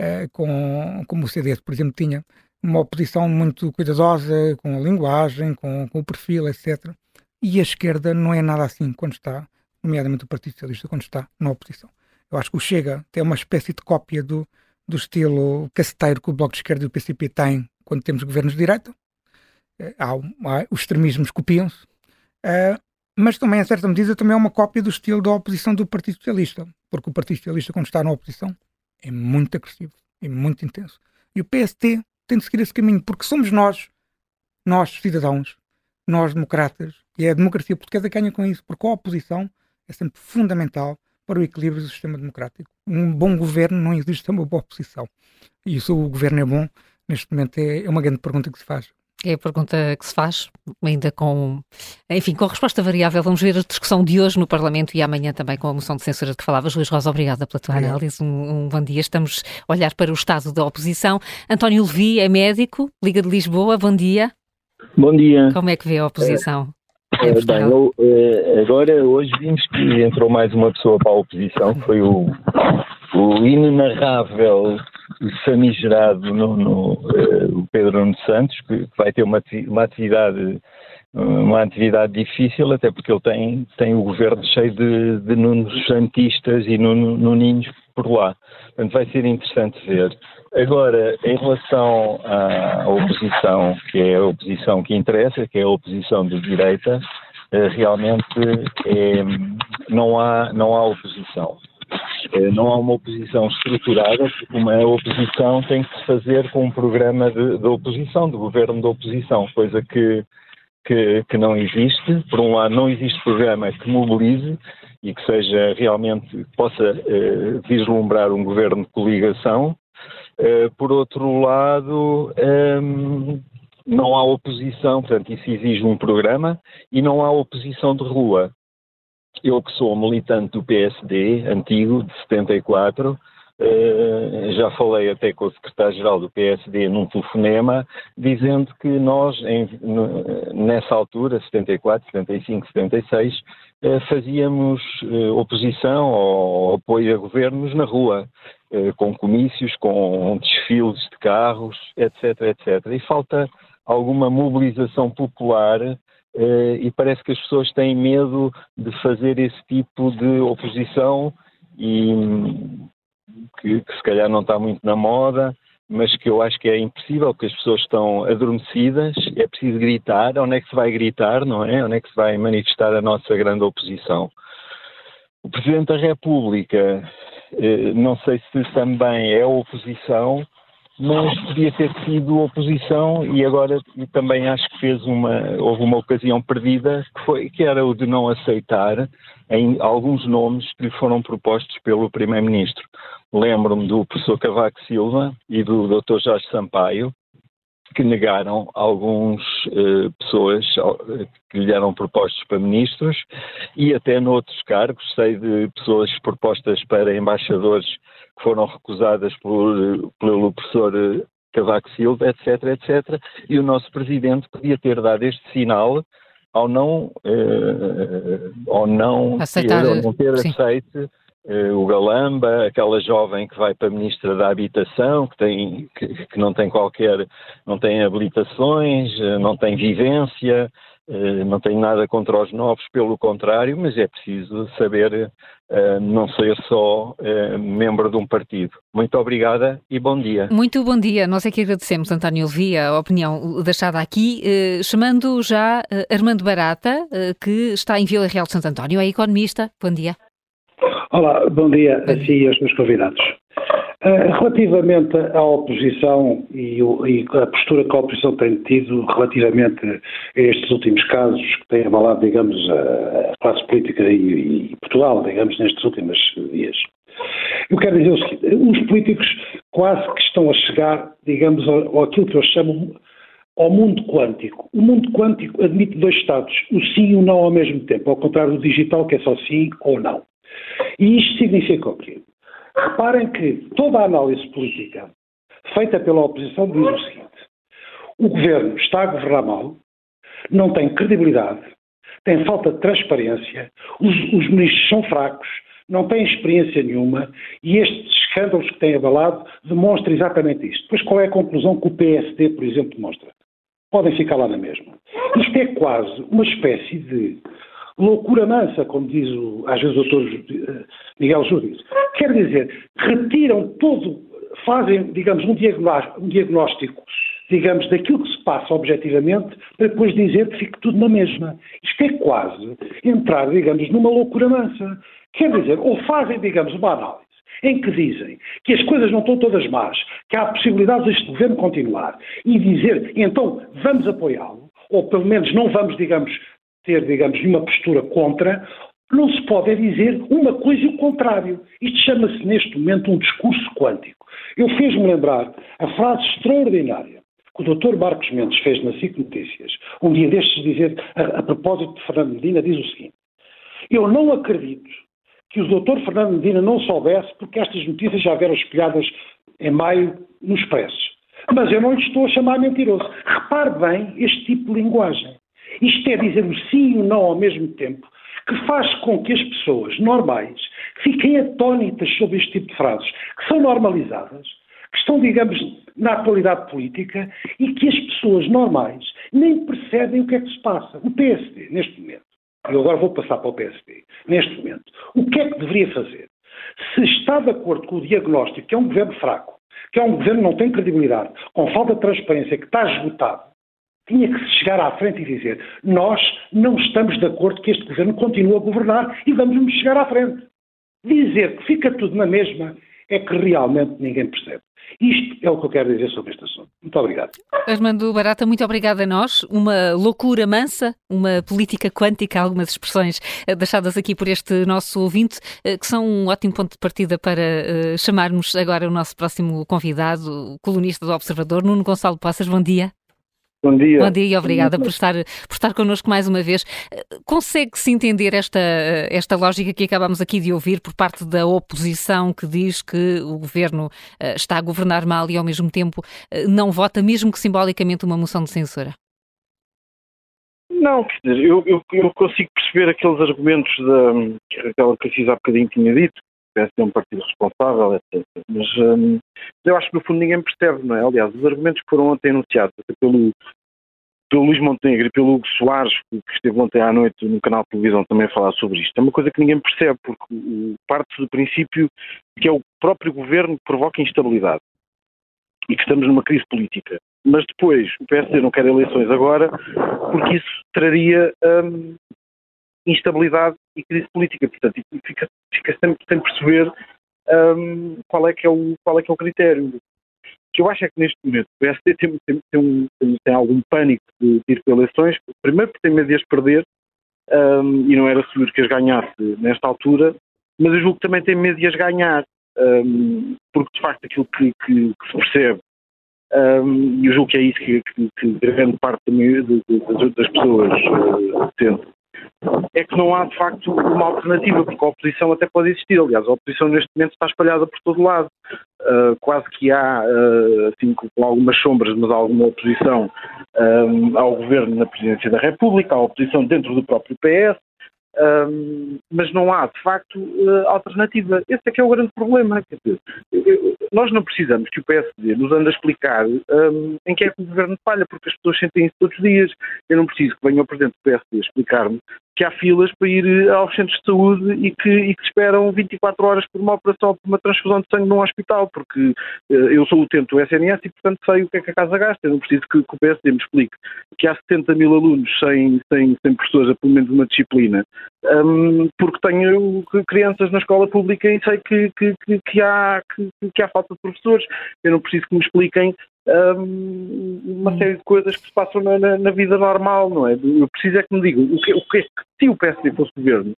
uh, com, como o CDS, por exemplo, tinha uma oposição muito cuidadosa com a linguagem, com, com, o perfil, etc. E a esquerda não é nada assim quando está, nomeadamente o Partido Socialista, quando está na oposição. Eu acho que o Chega tem uma espécie de cópia do, do estilo caceteiro que o Bloco de Esquerda e o PCP têm quando temos governos de direita. Eh, há, há, os extremismos copiam-se. Uh, mas também, em certa medida, também é uma cópia do estilo da oposição do Partido Socialista. Porque o Partido Socialista, quando está na oposição, é muito agressivo, é muito intenso. E o PST tem de seguir esse caminho, porque somos nós, nós cidadãos, nós democratas, e é a democracia portuguesa que ganha com isso, porque a oposição é sempre fundamental para o equilíbrio do sistema democrático. Um bom governo não existe sem uma boa oposição. E se o governo é bom, neste momento é, é uma grande pergunta que se faz. É a pergunta que se faz, ainda com, enfim, com resposta variável. Vamos ver a discussão de hoje no Parlamento e amanhã também com a moção de censura de que falavas. Luís Rosa, obrigada pela tua Obrigado. análise. Um, um, bom dia. Estamos a olhar para o estado da oposição. António Levi é médico, Liga de Lisboa. Bom dia. Bom dia. Como é que vê a oposição? É, é, bem, eu, é, agora, hoje vimos que entrou mais uma pessoa para a oposição, que foi o, o inenarrável famigerado no, no uh, Pedro Nuno Santos, que, que vai ter uma, uma atividade uma atividade difícil, até porque ele tem, tem o governo cheio de, de nunos santistas e nuninhos por lá. Portanto, vai ser interessante ver. Agora, em relação à oposição, que é a oposição que interessa, que é a oposição de direita, eh, realmente é, não, há, não há oposição. Eh, não há uma oposição estruturada, porque uma oposição tem que se fazer com um programa de, de oposição, de governo de oposição, coisa que, que, que, não existe. Por um lado, não existe programa que mobilize e que seja realmente, possa eh, vislumbrar um governo de coligação. Eh, por outro lado, eh, não há oposição, portanto, isso exige um programa e não há oposição de rua. Eu que sou militante do PSD, antigo, de 74, uh, eh, já falei até com o secretário-geral do PSD num telefonema, dizendo que nós, em, nessa altura, 74, 75, 76, fazíamos oposição ou apoio a governos na rua, com comícios, com desfiles de carros, etc, etc. E falta alguma mobilização popular e parece que as pessoas têm medo de fazer esse tipo de oposição e que, que se calhar não está muito na moda mas que eu acho que é impossível, que as pessoas estão adormecidas, é preciso gritar, onde é que se vai gritar, não é? Onde é que se vai manifestar a nossa grande oposição? O Presidente da República, eh, não sei se também é oposição, mas podia ter sido oposição e agora também acho que fez uma houve uma ocasião perdida que foi que era o de não aceitar em alguns nomes que lhe foram propostos pelo primeiro-ministro. Lembro-me do professor Cavaco Silva e do Dr. Jorge Sampaio que negaram algumas eh, pessoas que lhe eram propostos para ministros e até noutros cargos, sei de pessoas propostas para embaixadores que foram recusadas por, pelo professor Cavaco Silva, etc, etc, e o nosso presidente podia ter dado este sinal ao não, eh, ao não, Aceitar, ter, ao não ter aceito eh, o Galamba, aquela jovem que vai para a Ministra da Habitação, que, tem, que, que não tem qualquer, não tem habilitações, eh, não tem vivência, eh, não tenho nada contra os novos, pelo contrário, mas é preciso saber não ser só membro de um partido. Muito obrigada e bom dia. Muito bom dia. Nós é que agradecemos, António Levia, a opinião deixada aqui, chamando já Armando Barata, que está em Vila Real de Santo António, é economista. Bom dia. Olá, bom dia a si e aos meus convidados. Uh, relativamente à oposição e, e, a postura que a oposição tem tido relativamente a estes últimos casos que têm abalado, digamos, a, classe política e, Portugal, digamos, nestes últimos dias. Eu quero dizer o seguinte, os políticos quase que estão a chegar, digamos, ao, aquilo que eu chamo ao mundo quântico. O mundo quântico admite dois estados, o sim e o não ao mesmo tempo, ao contrário do digital, que é só sim ou não. E isto significa o quê? Reparem que toda a análise política feita pela oposição diz o seguinte: o governo está a governar mal, não tem credibilidade, tem falta de transparência, os, os ministros são fracos, não têm experiência nenhuma e estes escândalos que têm abalado demonstram exatamente isto. Depois, qual é a conclusão que o PSD, por exemplo, demonstra? Podem ficar lá na mesma. Isto é quase uma espécie de loucura mansa, como diz o, às vezes o doutor eh, Miguel Júlio. Quer dizer, retiram todo, fazem, digamos, um diagnóstico, um diagnóstico, digamos, daquilo que se passa objetivamente, para depois dizer que fique tudo na mesma. Isto é quase entrar, digamos, numa loucura mansa. Quer dizer, ou fazem, digamos, uma análise em que dizem que as coisas não estão todas más, que há possibilidades deste governo continuar, e dizer, então, vamos apoiá-lo, ou pelo menos não vamos, digamos, ter, digamos, uma postura contra, não se pode dizer uma coisa e o contrário. Isto chama-se neste momento um discurso quântico. Eu fiz-me lembrar a frase extraordinária que o Dr. Marcos Mendes fez na SIC Notícias, um dia destes dizer, a, a propósito de Fernando Medina, diz o seguinte: Eu não acredito que o Dr. Fernando Medina não soubesse, porque estas notícias já vieram espelhadas em maio no Expresso. Mas eu não lhe estou a chamar mentiroso. Repare bem este tipo de linguagem. Isto é dizer o sim e o não ao mesmo tempo, que faz com que as pessoas normais fiquem atónitas sobre este tipo de frases, que são normalizadas, que estão, digamos, na atualidade política e que as pessoas normais nem percebem o que é que se passa. O PSD, neste momento, e agora vou passar para o PSD, neste momento, o que é que deveria fazer? Se está de acordo com o diagnóstico que é um governo fraco, que é um governo que não tem credibilidade, com falta de transparência, que está esgotado, tinha que se chegar à frente e dizer: Nós não estamos de acordo que este governo continue a governar e vamos nos chegar à frente. Dizer que fica tudo na mesma é que realmente ninguém percebe. Isto é o que eu quero dizer sobre este assunto. Muito obrigado. Armando Barata, muito obrigada a nós. Uma loucura mansa, uma política quântica, algumas expressões eh, deixadas aqui por este nosso ouvinte, eh, que são um ótimo ponto de partida para uh, chamarmos agora o nosso próximo convidado, o colunista do Observador, Nuno Gonçalo Passas. Bom dia. Bom dia. Bom dia e obrigada por estar, por estar connosco mais uma vez. Consegue-se entender esta, esta lógica que acabamos aqui de ouvir por parte da oposição que diz que o governo eh, está a governar mal e ao mesmo tempo eh, não vota, mesmo que simbolicamente, uma moção de censura? Não, quer dizer, eu, eu, eu, consigo perceber aqueles argumentos da, que a fiz há bocadinho tinha dito, parece ser um partido responsável, etc. Mas um, eu acho que no fundo ninguém percebe, não é? Aliás, os argumentos que foram ontem anunciados pelo, pelo Luís Montenegro e pelo Hugo Soares, que esteve ontem à noite no canal de televisão também a falar sobre isto, é uma coisa que ninguém percebe, porque parte do princípio que é o próprio governo que provoca instabilidade e que estamos numa crise política. Mas depois o PSD não quer eleições agora porque isso traria hum, instabilidade e crise política. Portanto, fica, fica sempre sem perceber hum, qual, é que é o, qual é que é o critério. O que eu acho é que neste momento o PSD tem, tem, tem, um, tem algum pânico de, de ir para eleições, primeiro porque tem medo de as perder um, e não era seguro que as ganhasse nesta altura, mas eu julgo que também tem medo de as ganhar, um, porque de facto aquilo que, que, que se percebe um, e eu julgo que é isso que, que, grande parte das pessoas uh, sente é que não há de facto uma alternativa, porque a oposição até pode existir. Aliás, a oposição neste momento está espalhada por todo lado. Uh, quase que há, uh, assim, com algumas sombras, mas há alguma oposição um, ao governo na presidência da República, há oposição dentro do próprio PS, um, mas não há, de facto, uh, alternativa. Esse é que é o grande problema. Dizer, nós não precisamos que o PSD nos ande a explicar um, em que é que o governo falha, porque as pessoas sentem isso todos os dias. Eu não preciso que venha o Presidente do PSD explicar-me que há filas para ir eh, aos centros de saúde e que, e que esperam 24 horas por uma operação, por uma transfusão de sangue num hospital, porque uh, eu sou utente do SNS e, portanto, sei o que é que a casa gasta. Eu não preciso que, que o PSD me explique que há 70 mil alunos sem, sem, sem professores a pelo menos uma disciplina, um, porque tenho crianças na escola pública e sei que, que, que, que há, que, que há falta de professores. Eu não preciso que me expliquem um, uma série de coisas que se passam na, na, na, vida normal, não é? Eu preciso é que me digam o que, o que é que, se o PSD fosse governo,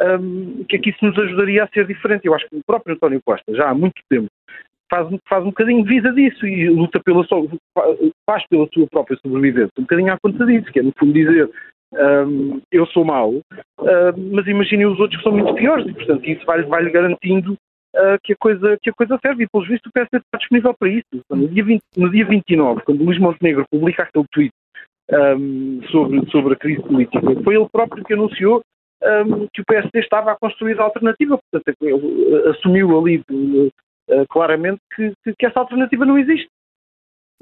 um, que é que isso nos ajudaria a ser diferente. Eu acho que o próprio António Costa, já há muito tempo, faz, faz um bocadinho visa disso e luta pela sua, faz pela sua própria sobrevivência, um bocadinho à conta disso, que é no fundo dizer um, eu sou mau, uh, mas imaginem os outros que são muito piores e portanto isso vai-lhe vai garantindo uh, que, a coisa, que a coisa serve. E, pelos vistos, o PSD está disponível para isso. No dia, 20, no dia 29, quando Luís Montenegro publica aquele tweet um, sobre, sobre a crise política, foi ele próprio que anunciou um, que o PSD estava a construir a alternativa. Portanto, ele assumiu ali uh, claramente que, que essa alternativa não existe.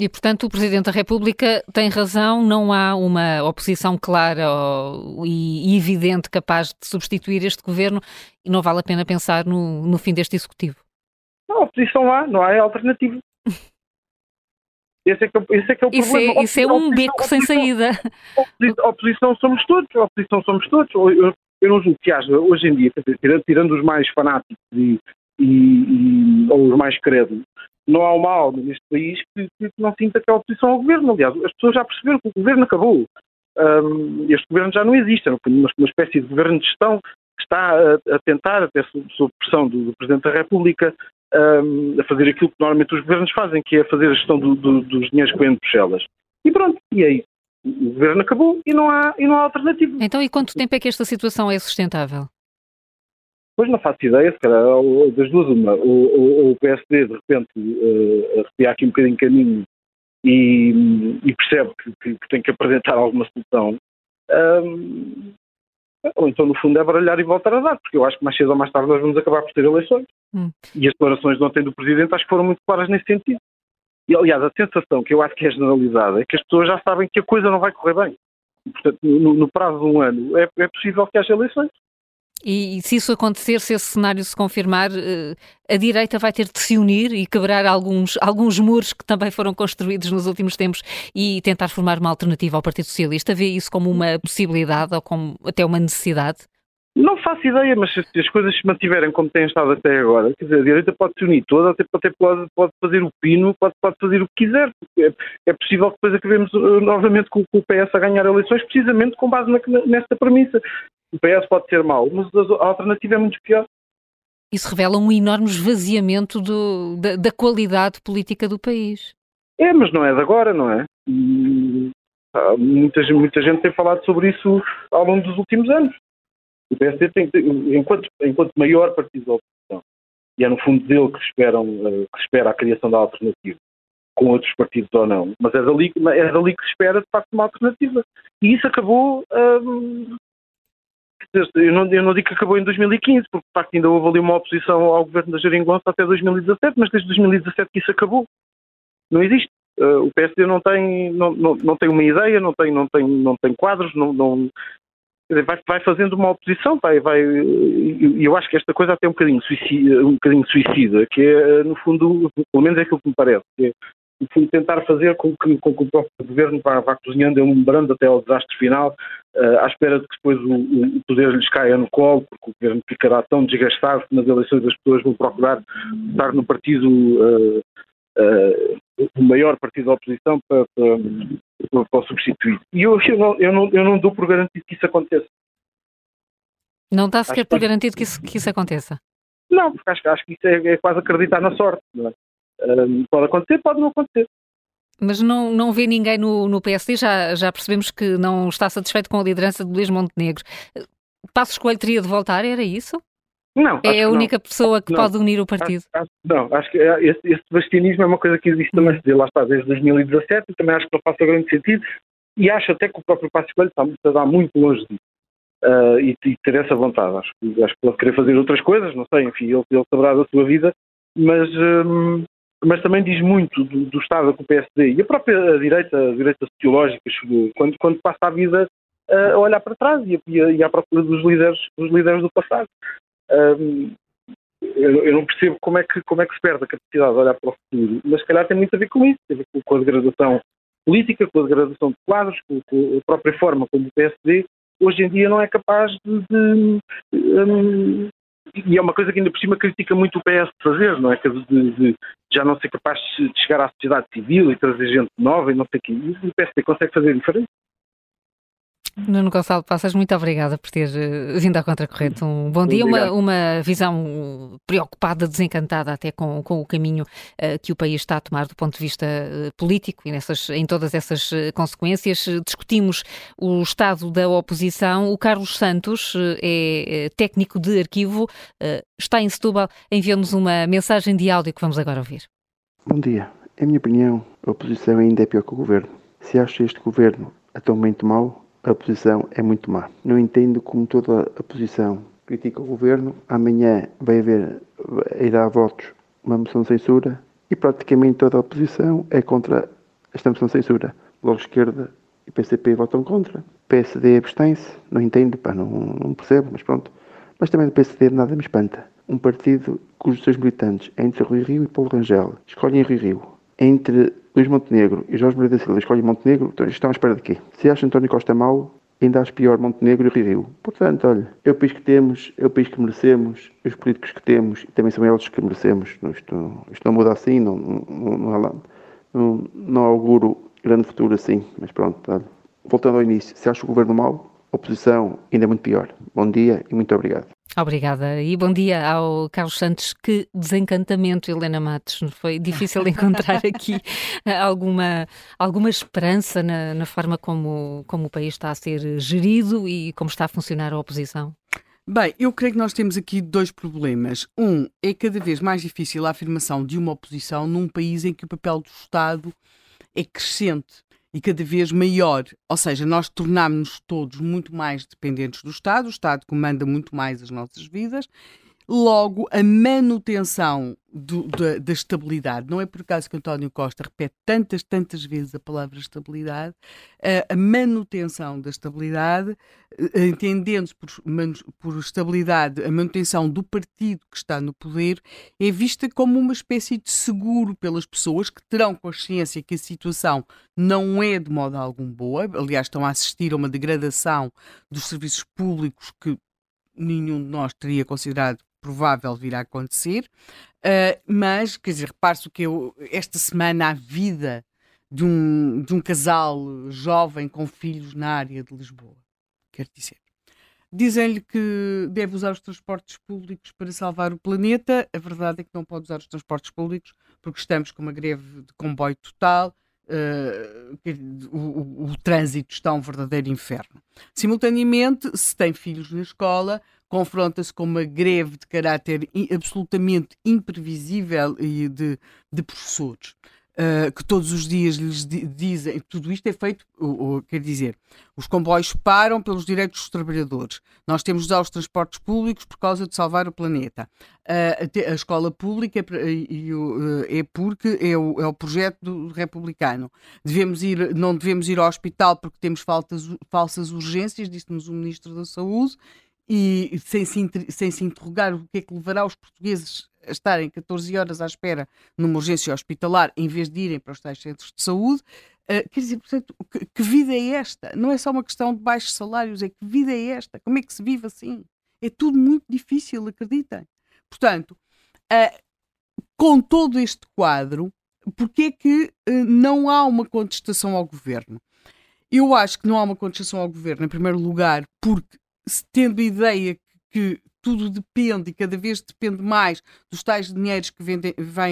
E, portanto, o Presidente da República tem razão, não há uma oposição clara e evidente capaz de substituir este governo e não vale a pena pensar no, no fim deste executivo. Não, oposição há, não há alternativa. Esse é que, é esse é, que é o isso problema. É, isso é um beco sem saída. A oposição somos todos, a oposição somos todos. Eu, eu não julgo que haja, hoje em dia, tirando, tirando os mais fanáticos e, e, e, ou os mais credos, não há uma alma neste país que, que, não sinta que é oposição ao governo. Aliás, as pessoas já perceberam que o governo acabou. Um, este governo já não existe, é uma, uma espécie de governo de gestão que está a, a tentar, até sob pressão do, do, Presidente da República, um, a fazer aquilo que normalmente os governos fazem, que é fazer a gestão do, do, dos dinheiros que vêm de Bruxelas. E pronto, e é isso. O governo acabou e não há, e não há alternativa. Então, e quanto tempo é que esta situação é sustentável? Pois não faço ideia, se calhar, das duas uma. O, o, o PSD, de repente, uh, arrepia aqui um bocadinho caminho e, e percebe que, que, que, tem que apresentar alguma solução. Um, ou então, no fundo, é baralhar e voltar a dar, porque eu acho que mais cedo ou mais tarde nós vamos acabar por ter eleições. Hum. E as declarações de ontem do Presidente acho que foram muito claras nesse sentido. E, aliás, a sensação que eu acho que é generalizada é que as pessoas já sabem que a coisa não vai correr bem. Portanto, no, no prazo de um ano é, é possível que haja eleições. E, se isso acontecer, se esse cenário se confirmar, eh, a direita vai ter de se unir e quebrar alguns, alguns muros que também foram construídos nos últimos tempos e tentar formar uma alternativa ao Partido Socialista? Vê isso como uma possibilidade ou como até uma necessidade? Não faço ideia, mas se as coisas se mantiverem como têm estado até agora, quer dizer, a direita pode se unir toda, até pode, pode fazer o pino, pode, pode fazer o que quiser. É, é possível que depois acabemos uh, novamente com, com, o PS a ganhar eleições, precisamente com base na, nesta premissa. O PS pode ser mau, mas a alternativa é muito pior. Isso revela um enorme esvaziamento do, da, da, qualidade política do país. É, mas não é de agora, não é? E, muita, muita gente tem falado sobre isso ao longo dos últimos anos. O PSD tem enquanto, enquanto maior partido da oposição, e é no fundo dele que, esperam, eh, que espera a criação da alternativa, com outros partidos ou não, mas é dali, é dali que se espera de facto uma alternativa. E isso acabou. Hum, eu, não, eu não digo que acabou em 2015, porque de facto ainda houve ali uma oposição ao governo da Jeringonça até 2017, mas desde 2017 que isso acabou. Não existe. Uh, o PSD não tem, não, não, não tem uma ideia, não tem, não tem, não tem quadros, não, não vai, vai fazendo uma oposição, vai, vai, e eu acho que esta coisa até é um bocadinho suicida, um bocadinho suicida, que é, no fundo, pelo menos é aquilo que me parece, que é, fundo, tentar fazer com que, com que o próprio governo vá, vá cozinhando, enumerando até ao desastre final, uh, à espera de que depois o, o, poder lhes caia no colo, porque o governo ficará tão desgastado que nas eleições as pessoas vão procurar estar no partido uh, uh, o maior partido da oposição para, para, para, o substituir. E eu, eu, não, eu, não, eu não dou por garantido que isso aconteça. Não está sequer por garantido que isso, que isso aconteça? Não, porque acho, acho que isso é, é quase acreditar na sorte. É? Um, pode acontecer, pode não acontecer. Mas não, não vê ninguém no, no PSD, já, já percebemos que não está satisfeito com a liderança de Luís Montenegro. Passos Coelho teria de voltar, era isso? Não. É a única não. pessoa que não. pode unir o partido. Acho, acho, não, acho que é, esse, esse bastianismo é uma coisa que existe também, lá está, desde 2017, e também acho que não faz grande sentido, e acho até que o próprio Passo Coelho está, está muito longe disso. Uh, e, e, ter essa vontade. Acho, acho que pode querer fazer outras coisas, não sei, enfim, ele, ele saberá da sua vida, mas, um, mas também diz muito do, do Estado com o PSD e a própria direita, a direita sociológica, quando, quando passa a vida a olhar para trás e, a, e à procura dos líderes, dos líderes do passado. Um, eu, eu, não percebo como é, que, como é que se perde a capacidade de olhar para o futuro, mas se calhar tem muito a ver com isso, tem a ver com, com a degradação política, com a degradação de quadros, com, com, a própria forma como o PSD hoje em dia não é capaz de, de um, e é uma coisa que ainda por cima critica muito o PS fazer, não é? De, de, já não ser capaz de chegar à sociedade civil e trazer gente nova e não sei o quê. E o PSD consegue fazer diferente. Nuno Gonçalo Passas, muito obrigada por ter uh, vindo à Contracorrente. Um bom dia, uma, uma visão preocupada, desencantada até com, com o caminho uh, que o país está a tomar do ponto de vista uh, político e nessas, em todas essas consequências. Discutimos o estado da oposição. O Carlos Santos é técnico de arquivo, está em Setúbal, enviou-nos uma mensagem de áudio que vamos agora ouvir. Bom dia. Em minha opinião, a oposição ainda é pior que o governo. Se acha este governo atualmente mau, a posição é muito má. Não entendo como toda a posição critica o governo, amanhã vai haver, irá votos uma moção de censura e praticamente toda a oposição é contra esta moção de censura. Logo esquerda e PCP votam contra. PSD abstém-se, não entendo, pá, não, não percebo, mas pronto. Mas também do PSD nada me espanta. Um partido cujos seus militantes entre Rui Rio e Paulo Rangel escolhem Rui Rio. Entre Luís Montenegro e Jorge Moreira da Silva escolhem Montenegro, então estão à espera de quê? Se acha António Costa mau, ainda acho pior Montenegro e Rio. Portanto, olha, é o país que temos, é o país que merecemos, os políticos que temos e também são eles que merecemos. Isto, isto não muda assim, não, não, não, não, não auguro grande futuro assim, mas pronto, olha. Voltando ao início, se acha o governo mau, a oposição ainda é muito pior. Bom dia e muito obrigado. Obrigada e bom dia ao Carlos Santos. Que desencantamento, Helena Matos. Foi difícil encontrar aqui alguma, alguma esperança na, na forma como, como o país está a ser gerido e como está a funcionar a oposição? Bem, eu creio que nós temos aqui dois problemas. Um, é cada vez mais difícil a afirmação de uma oposição num país em que o papel do Estado é crescente e cada vez maior. Ou seja, nós tornámos-nos todos muito mais dependentes do Estado, o Estado comanda muito mais as nossas vidas. Logo, a manutenção do, da, da, estabilidade, não é por acaso que António Costa repete tantas, tantas vezes a palavra estabilidade, a, a manutenção da estabilidade, eh, entendendo-se por, por estabilidade a manutenção do partido que está no poder, é vista como uma espécie de seguro pelas pessoas que terão consciência que a situação não é de modo algum boa, aliás, estão a assistir a uma degradação dos serviços públicos que nenhum de nós teria considerado provável vir a acontecer, uh, mas, quer dizer, repare-se que eu, esta semana a vida de um, de um casal jovem com filhos na área de Lisboa, quer dizer. Dizem-lhe que deve usar os transportes públicos para salvar o planeta. A verdade é que não pode usar os transportes públicos porque estamos com uma greve de comboio total. Uh, o, o, o, trânsito está um verdadeiro inferno. Simultaneamente, se tem filhos na escola, confronta-se com uma greve de caráter absolutamente imprevisível e de, de professores. uh, que todos os dias lhes dizem, tudo isto é feito, quer dizer, os comboios param pelos direitos dos trabalhadores, nós temos de usar os transportes públicos por causa de salvar o planeta. Uh, a escola pública é, é porque é o, é o projeto do republicano. Devemos ir, não devemos ir ao hospital porque temos faltas, falsas urgências, disse-nos o Ministro da Saúde, e sem se, sem se interrogar o que é que levará os portugueses a estarem 14 horas à espera numa urgência hospitalar em vez de irem para os tais centros de saúde. Uh, quer dizer, portanto, que, que, vida é esta? Não é só uma questão de baixos salários, é que vida é esta? Como é que se vive assim? É tudo muito difícil, acreditem. Portanto, uh, com todo este quadro, porquê é que uh, não há uma contestação ao governo? Eu acho que não há uma contestação ao governo, em primeiro lugar, porque tendo ideia que tudo depende e cada vez depende mais dos tais dinheiros que vêm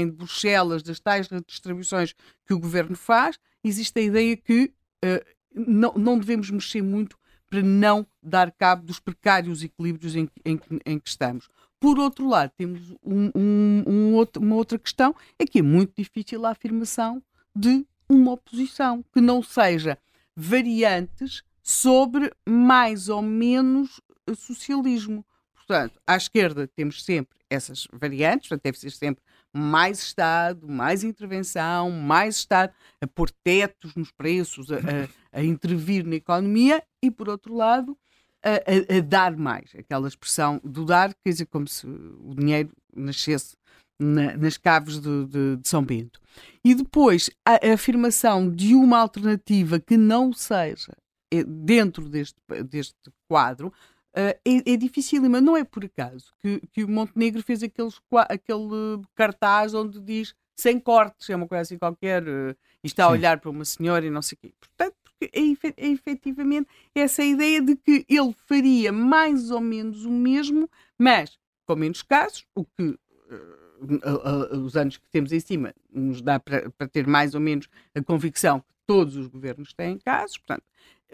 de Bruxelas, das tais redistribuições que o governo faz, existe a ideia que uh, não, não devemos mexer muito para não dar cabo dos precários equilíbrios em, em, em que estamos. Por outro lado, temos um, um, um outro, uma outra questão, é que é muito difícil a afirmação de uma oposição que não seja variantes sobre mais ou menos socialismo. Portanto, à esquerda temos sempre essas variantes, portanto, deve ser sempre mais Estado, mais intervenção, mais Estado, a pôr tetos nos preços, a, a, a intervir na economia e, por outro lado, a, a, dar mais. Aquela expressão do dar, quer dizer, como se o dinheiro nascesse na, nas caves de, de, de, São Bento. E depois a, afirmação de uma alternativa que não seja eh, dentro deste, deste quadro, Uh, é, é difícil, mas não é por acaso que, que o Montenegro fez aqueles, aquele cartaz onde diz sem cortes, é uma coisa assim qualquer, uh, e está a olhar para uma senhora e não sei o quê. Portanto, porque é, é efetivamente essa ideia de que ele faria mais ou menos o mesmo, mas com menos casos, o que uh, os anos que temos em cima nos dá para, para ter mais ou menos a convicção que todos os governos têm casos, portanto,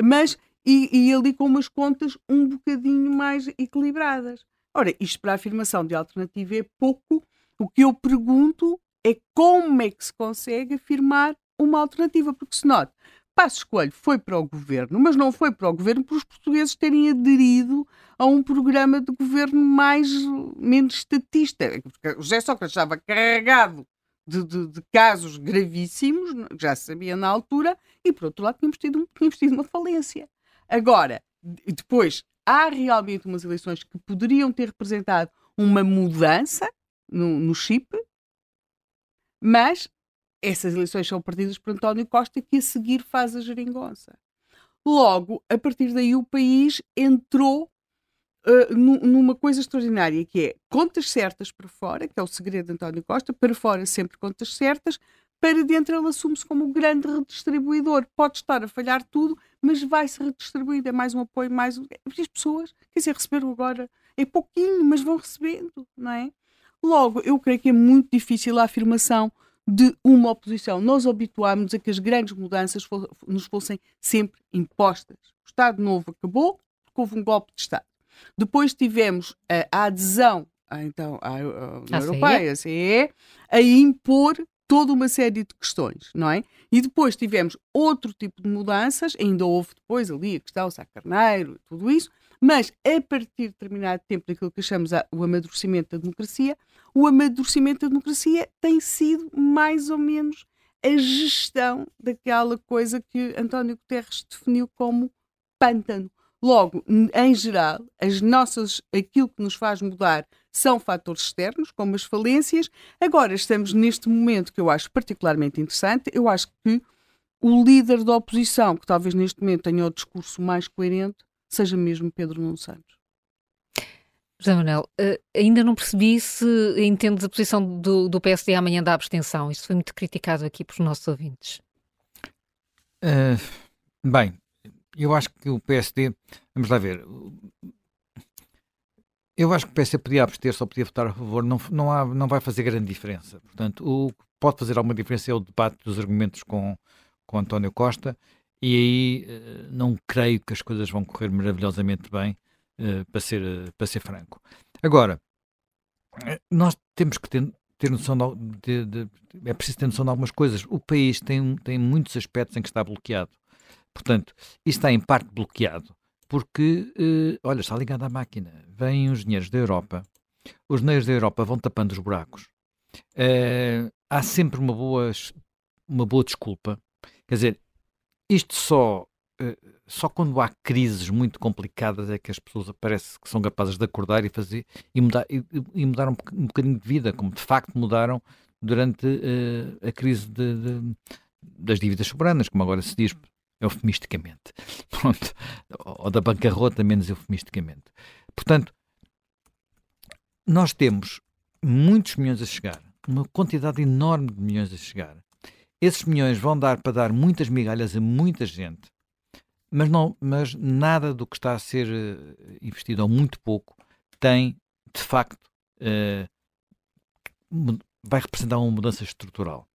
mas e, e ali com umas contas um bocadinho mais equilibradas. Ora, isto para a afirmação de alternativa é pouco. O que eu pergunto é como é que se consegue afirmar uma alternativa, porque se note, Passos Coelho foi para o governo, mas não foi para o governo por os portugueses terem aderido a um programa de governo mais menos estatista. O José Sócrates estava carregado de, de, de, casos gravíssimos, já se sabia na altura, e por outro lado tínhamos tido, tínhamos tido uma falência. Agora, depois, há realmente umas eleições que poderiam ter representado uma mudança no, no chip, mas essas eleições são perdidas por António Costa, que a seguir faz a geringonça. Logo, a partir daí, o país entrou uh, numa coisa extraordinária, que é contas certas para fora, que é o segredo de António Costa, para fora sempre contas certas, para dentro ele assume-se como o grande redistribuidor. Pode estar a falhar tudo, mas vai-se redistribuindo. É mais um apoio, mais um. As pessoas, quer dizer, receberam agora. É pouquinho, mas vão recebendo, não é? Logo, eu creio que é muito difícil a afirmação de uma oposição. Nós habituámos a que as grandes mudanças nos fossem sempre impostas. O Estado Novo acabou porque houve um golpe de Estado. Depois tivemos a, a adesão a, então, à, à União Europeia, a CE, a impor toda uma série de questões, não é? E depois tivemos outro tipo de mudanças, ainda houve depois ali a questão Sá Carneiro, tudo isso, mas a partir de determinado tempo daquilo que chamamos o amadurecimento da democracia, o amadurecimento da democracia tem sido mais ou menos a gestão daquela coisa que António Guterres definiu como pântano. Logo, em geral, as nossas, aquilo que nos faz mudar são fatores externos, como as falências. Agora estamos neste momento que eu acho particularmente interessante. Eu acho que o líder da oposição, que talvez neste momento tenha o discurso mais coerente, seja mesmo Pedro Nuno Santos. José Manuel, uh, ainda não percebi se entendes a posição do, do PSD amanhã da abstenção. Isto foi muito criticado aqui pelos nossos ouvintes. Uh, bem, eu acho que o PSD, vamos lá ver, eu acho que o PSD podia abster, só podia votar a favor, não, não, há, não vai fazer grande diferença. Portanto, o que pode fazer alguma diferença é o debate dos argumentos com, com António Costa, e aí eh, não creio que as coisas vão correr maravilhosamente bem, uh, para, ser, uh, para ser franco. Agora, nós temos que ter, ter noção de, de, de, é preciso ter noção de algumas coisas. O país tem, tem muitos aspectos em que está bloqueado. Portanto, isto está em parte bloqueado porque, eh, olha, está ligado à máquina. Vêm os dinheiros da Europa, os dinheiros da Europa vão tapando os buracos. Eh, há sempre uma boa, uma boa desculpa. Quer dizer, isto só, eh, só quando há crises muito complicadas é que as pessoas parece que são capazes de acordar e fazer e mudar, e, e mudar um, um bocadinho de vida, como de facto mudaram durante uh, a crise de, de, das dívidas soberanas, como agora se diz eufemisticamente. Pronto. Ou da bancarrota, menos eufemisticamente. Portanto, nós temos muitos milhões a chegar, uma quantidade enorme de milhões a chegar. Esses milhões vão dar para dar muitas migalhas a muita gente, mas, não, mas nada do que está a ser uh, investido, ou muito pouco, tem, de facto, uh, vai representar uma mudança estrutural.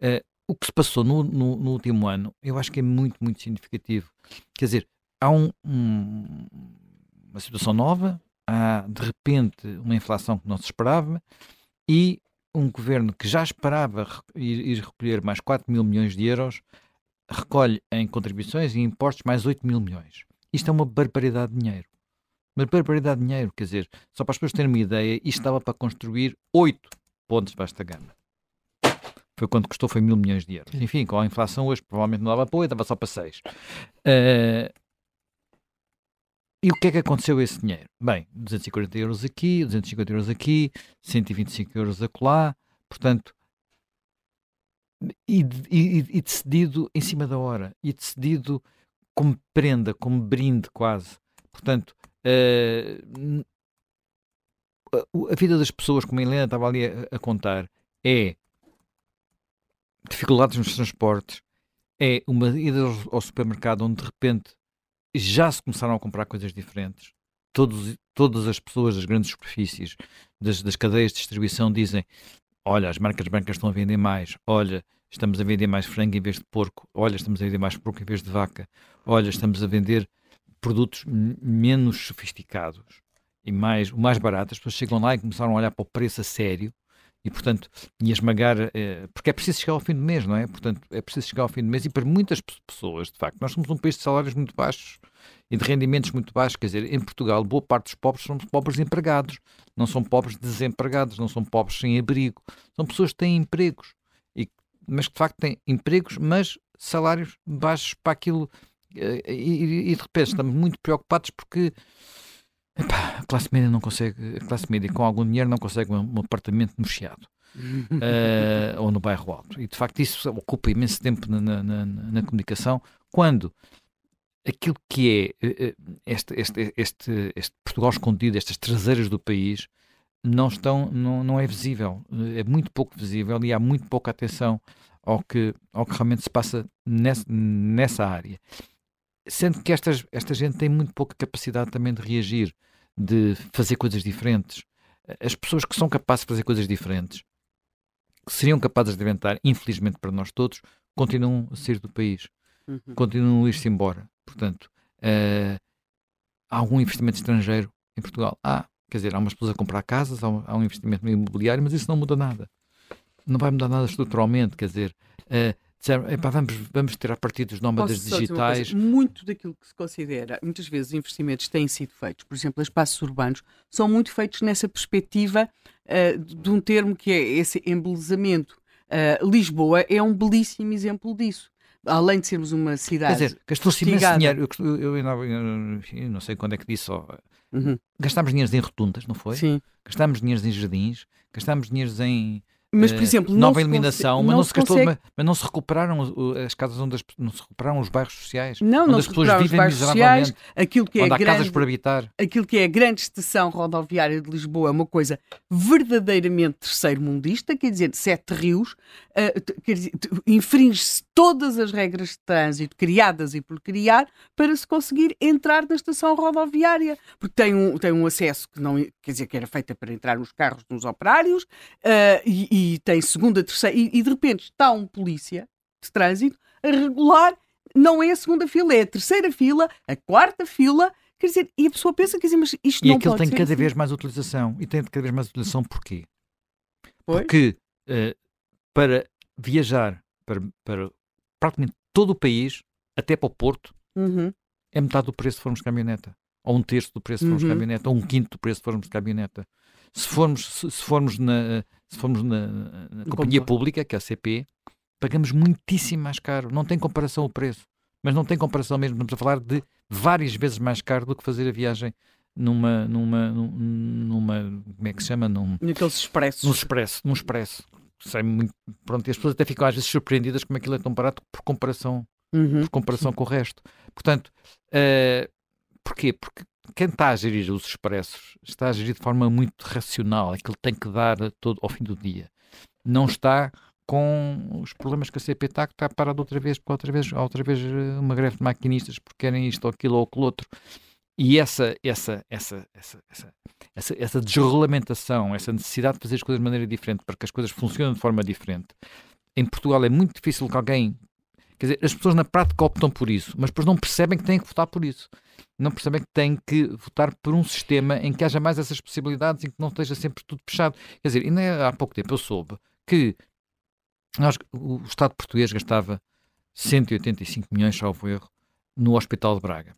Uh, o que se passou no, no, no, último ano, eu acho que é muito, muito significativo. Quer dizer, há um, um, uma situação nova, há de repente uma inflação que não se esperava e um governo que já esperava ir, ir recolher mais 4 mil milhões de euros recolhe em contribuições e impostos mais 8 mil milhões. Isto é uma barbaridade de dinheiro. Uma barbaridade de dinheiro, quer dizer, só para as pessoas terem uma ideia, isto estava para construir 8 pontos de vasta gama. Foi quando custou, foi mil milhões de euros. Enfim, com a inflação hoje provavelmente não dava 8, dava só para 6. Uh, e o que é que aconteceu a esse dinheiro? Bem, 240 euros aqui, 250 euros aqui, 125 euros acolá, portanto, e, e, e, decidido em cima da hora, e decidido como prenda, como brinde quase. Portanto, uh, a vida das pessoas, como a Helena estava ali a, a contar, é dificuldades nos transportes, é uma ida ao supermercado onde de repente já se começaram a comprar coisas diferentes. Todos, todas as pessoas das grandes superfícies, das, das cadeias de distribuição dizem olha, as marcas brancas estão a vender mais, olha, estamos a vender mais frango em vez de porco, olha, estamos a vender mais porco em vez de vaca, olha, estamos a vender produtos menos sofisticados e mais, mais barato, as pessoas chegam lá e começaram a olhar para o preço a sério e, portanto, e esmagar, eh, porque é preciso chegar ao fim do mês, não é? Portanto, é preciso chegar ao fim do mês. E para muitas pessoas, de facto, nós somos um país de salários muito baixos e de rendimentos muito baixos, quer dizer, em Portugal, boa parte dos pobres são pobres empregados, não são pobres desempregados, não são pobres sem abrigo, são pessoas que têm empregos, e, mas que de facto têm empregos, mas salários baixos para aquilo, eh, e, e de repente estamos muito preocupados porque Epá, a classe média não consegue, a classe média com algum dinheiro não consegue um, um apartamento no Chiado. uh, ou no bairro alto. E de facto isso ocupa imenso tempo na, na, na, comunicação, quando aquilo que é eh, eh, este, este, este, este, Portugal escondido, estas traseiras do país, não estão, não, não é visível, é muito pouco visível e há muito pouca atenção ao que, ao que realmente se passa nessa, nessa área. Sendo que estas, esta gente tem muito pouca capacidade também de reagir, de fazer coisas diferentes. As pessoas que são capazes de fazer coisas diferentes, que seriam capazes de inventar, infelizmente para nós todos, continuam a sair do país, uhum. continuam a ir-se embora. Portanto, uh, há algum investimento estrangeiro em Portugal? Há, quer dizer, há umas pessoas a comprar casas, há um, há um investimento imobiliário, mas isso não muda nada. Não vai mudar nada estruturalmente, quer dizer, uh, disseram, epá, vamos, vamos tirar partido dos nómadas digitais. Muito daquilo que se considera, muitas vezes investimentos têm sido feitos, por exemplo, espaços urbanos, são muito feitos nessa perspectiva uh, de um termo que é esse embelezamento. Uh, Lisboa é um belíssimo exemplo disso. Além de sermos uma cidade. Quer dizer, gastou-se imenso dinheiro. Eu, eu, eu, eu, não sei quando é que disse só. Uhum. Gastámos dinheiro em rotundas, não foi? Sim. Gastámos dinheiro em jardins, gastámos dinheiro em mas, por eh, exemplo, nova iluminação, mas, não se gastou, consegue... mas, não se recuperaram as casas onde as, não se recuperaram os bairros sociais. Não, onde não as pessoas vivem os sociais, aquilo que é onde há grande, casas por habitar. Aquilo que é a grande estação rodoviária de Lisboa é uma coisa verdadeiramente terceiro-mundista, quer dizer, sete rios, uh, infringe-se todas as regras de trânsito criadas e por criar para se conseguir entrar na estação rodoviária, porque tem um, tem um acesso que não quer dizer que era feita para entrar nos carros dos operários uh, e e tem segunda, terceira, e, e de repente está um polícia de trânsito a regular, não é a segunda fila, é a terceira fila, a quarta fila, quer dizer, e a pessoa pensa, quer dizer, mas isto e não aquilo pode tem cada vez mais utilização, e tem cada vez mais utilização porquê? Porque uh, para viajar para, para praticamente todo o país, até para o Porto, uhum. é metade do preço se formos de caminhoneta. Ou um terço do preço se formos Uhum. de caminhoneta, ou um quinto do preço se formos de caminhoneta. Se formos, se, se formos na, se formos na, na companhia pública, que é a CP, pagamos muitíssimo mais caro. Não tem comparação o preço. Mas não tem comparação mesmo. Estamos a falar de várias vezes mais caro do que fazer a viagem numa, numa, num- numa, como é que se chama? Num, Naqueles expressos. num expresso, num expresso. Sai muito, pronto, e as pessoas até ficam às vezes surpreendidas como aquilo é tão barato por comparação, Uhum. por comparação com o resto. Portanto, eh, porquê? Porque quem está a gerir os expressos está a gerir de forma muito racional, aquilo tem que dar todo, ao fim do dia. Não está com os problemas que a CP está, que está parado outra vez, porque outra vez, outra vez eh, uma greve de maquinistas porque querem isto ou aquilo ou aquilo outro. E essa, essa, essa, essa, essa, essa, essa desregulamentação, essa necessidade de fazer as coisas de maneira diferente para que as coisas funcionem de forma diferente. Em Portugal é muito difícil que alguém. Quer dizer, as pessoas na prática optam por isso, mas depois não percebem que têm que votar por isso. Não percebem que têm que votar por um sistema em que haja mais essas possibilidades e que não esteja sempre tudo fechado. Quer dizer, ainda há pouco tempo eu soube que nós, o Estado português gastava 185 milhões, salvo erro, no Hospital de Braga.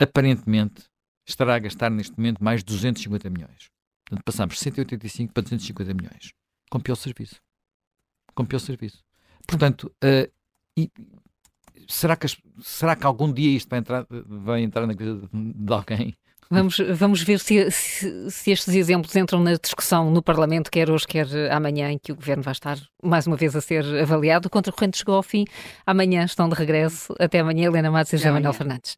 Aparentemente, estará a gastar neste momento mais de 250 milhões. Portanto, passamos de 185 para 250 milhões. Com pior serviço. Com pior serviço. Portanto, eh, e- será, que as- será que algum dia isto vai entrar, vai entrar na vida de, alguém? Vamos, vamos ver se, se, se estes exemplos entram na discussão no Parlamento, quer hoje, quer amanhã, em que o Governo vai estar mais uma vez a ser avaliado. O Contra Corrente chegou ao fim. Amanhã estão de regresso. Até amanhã, Helena Matos e José. Manuel Fernandes.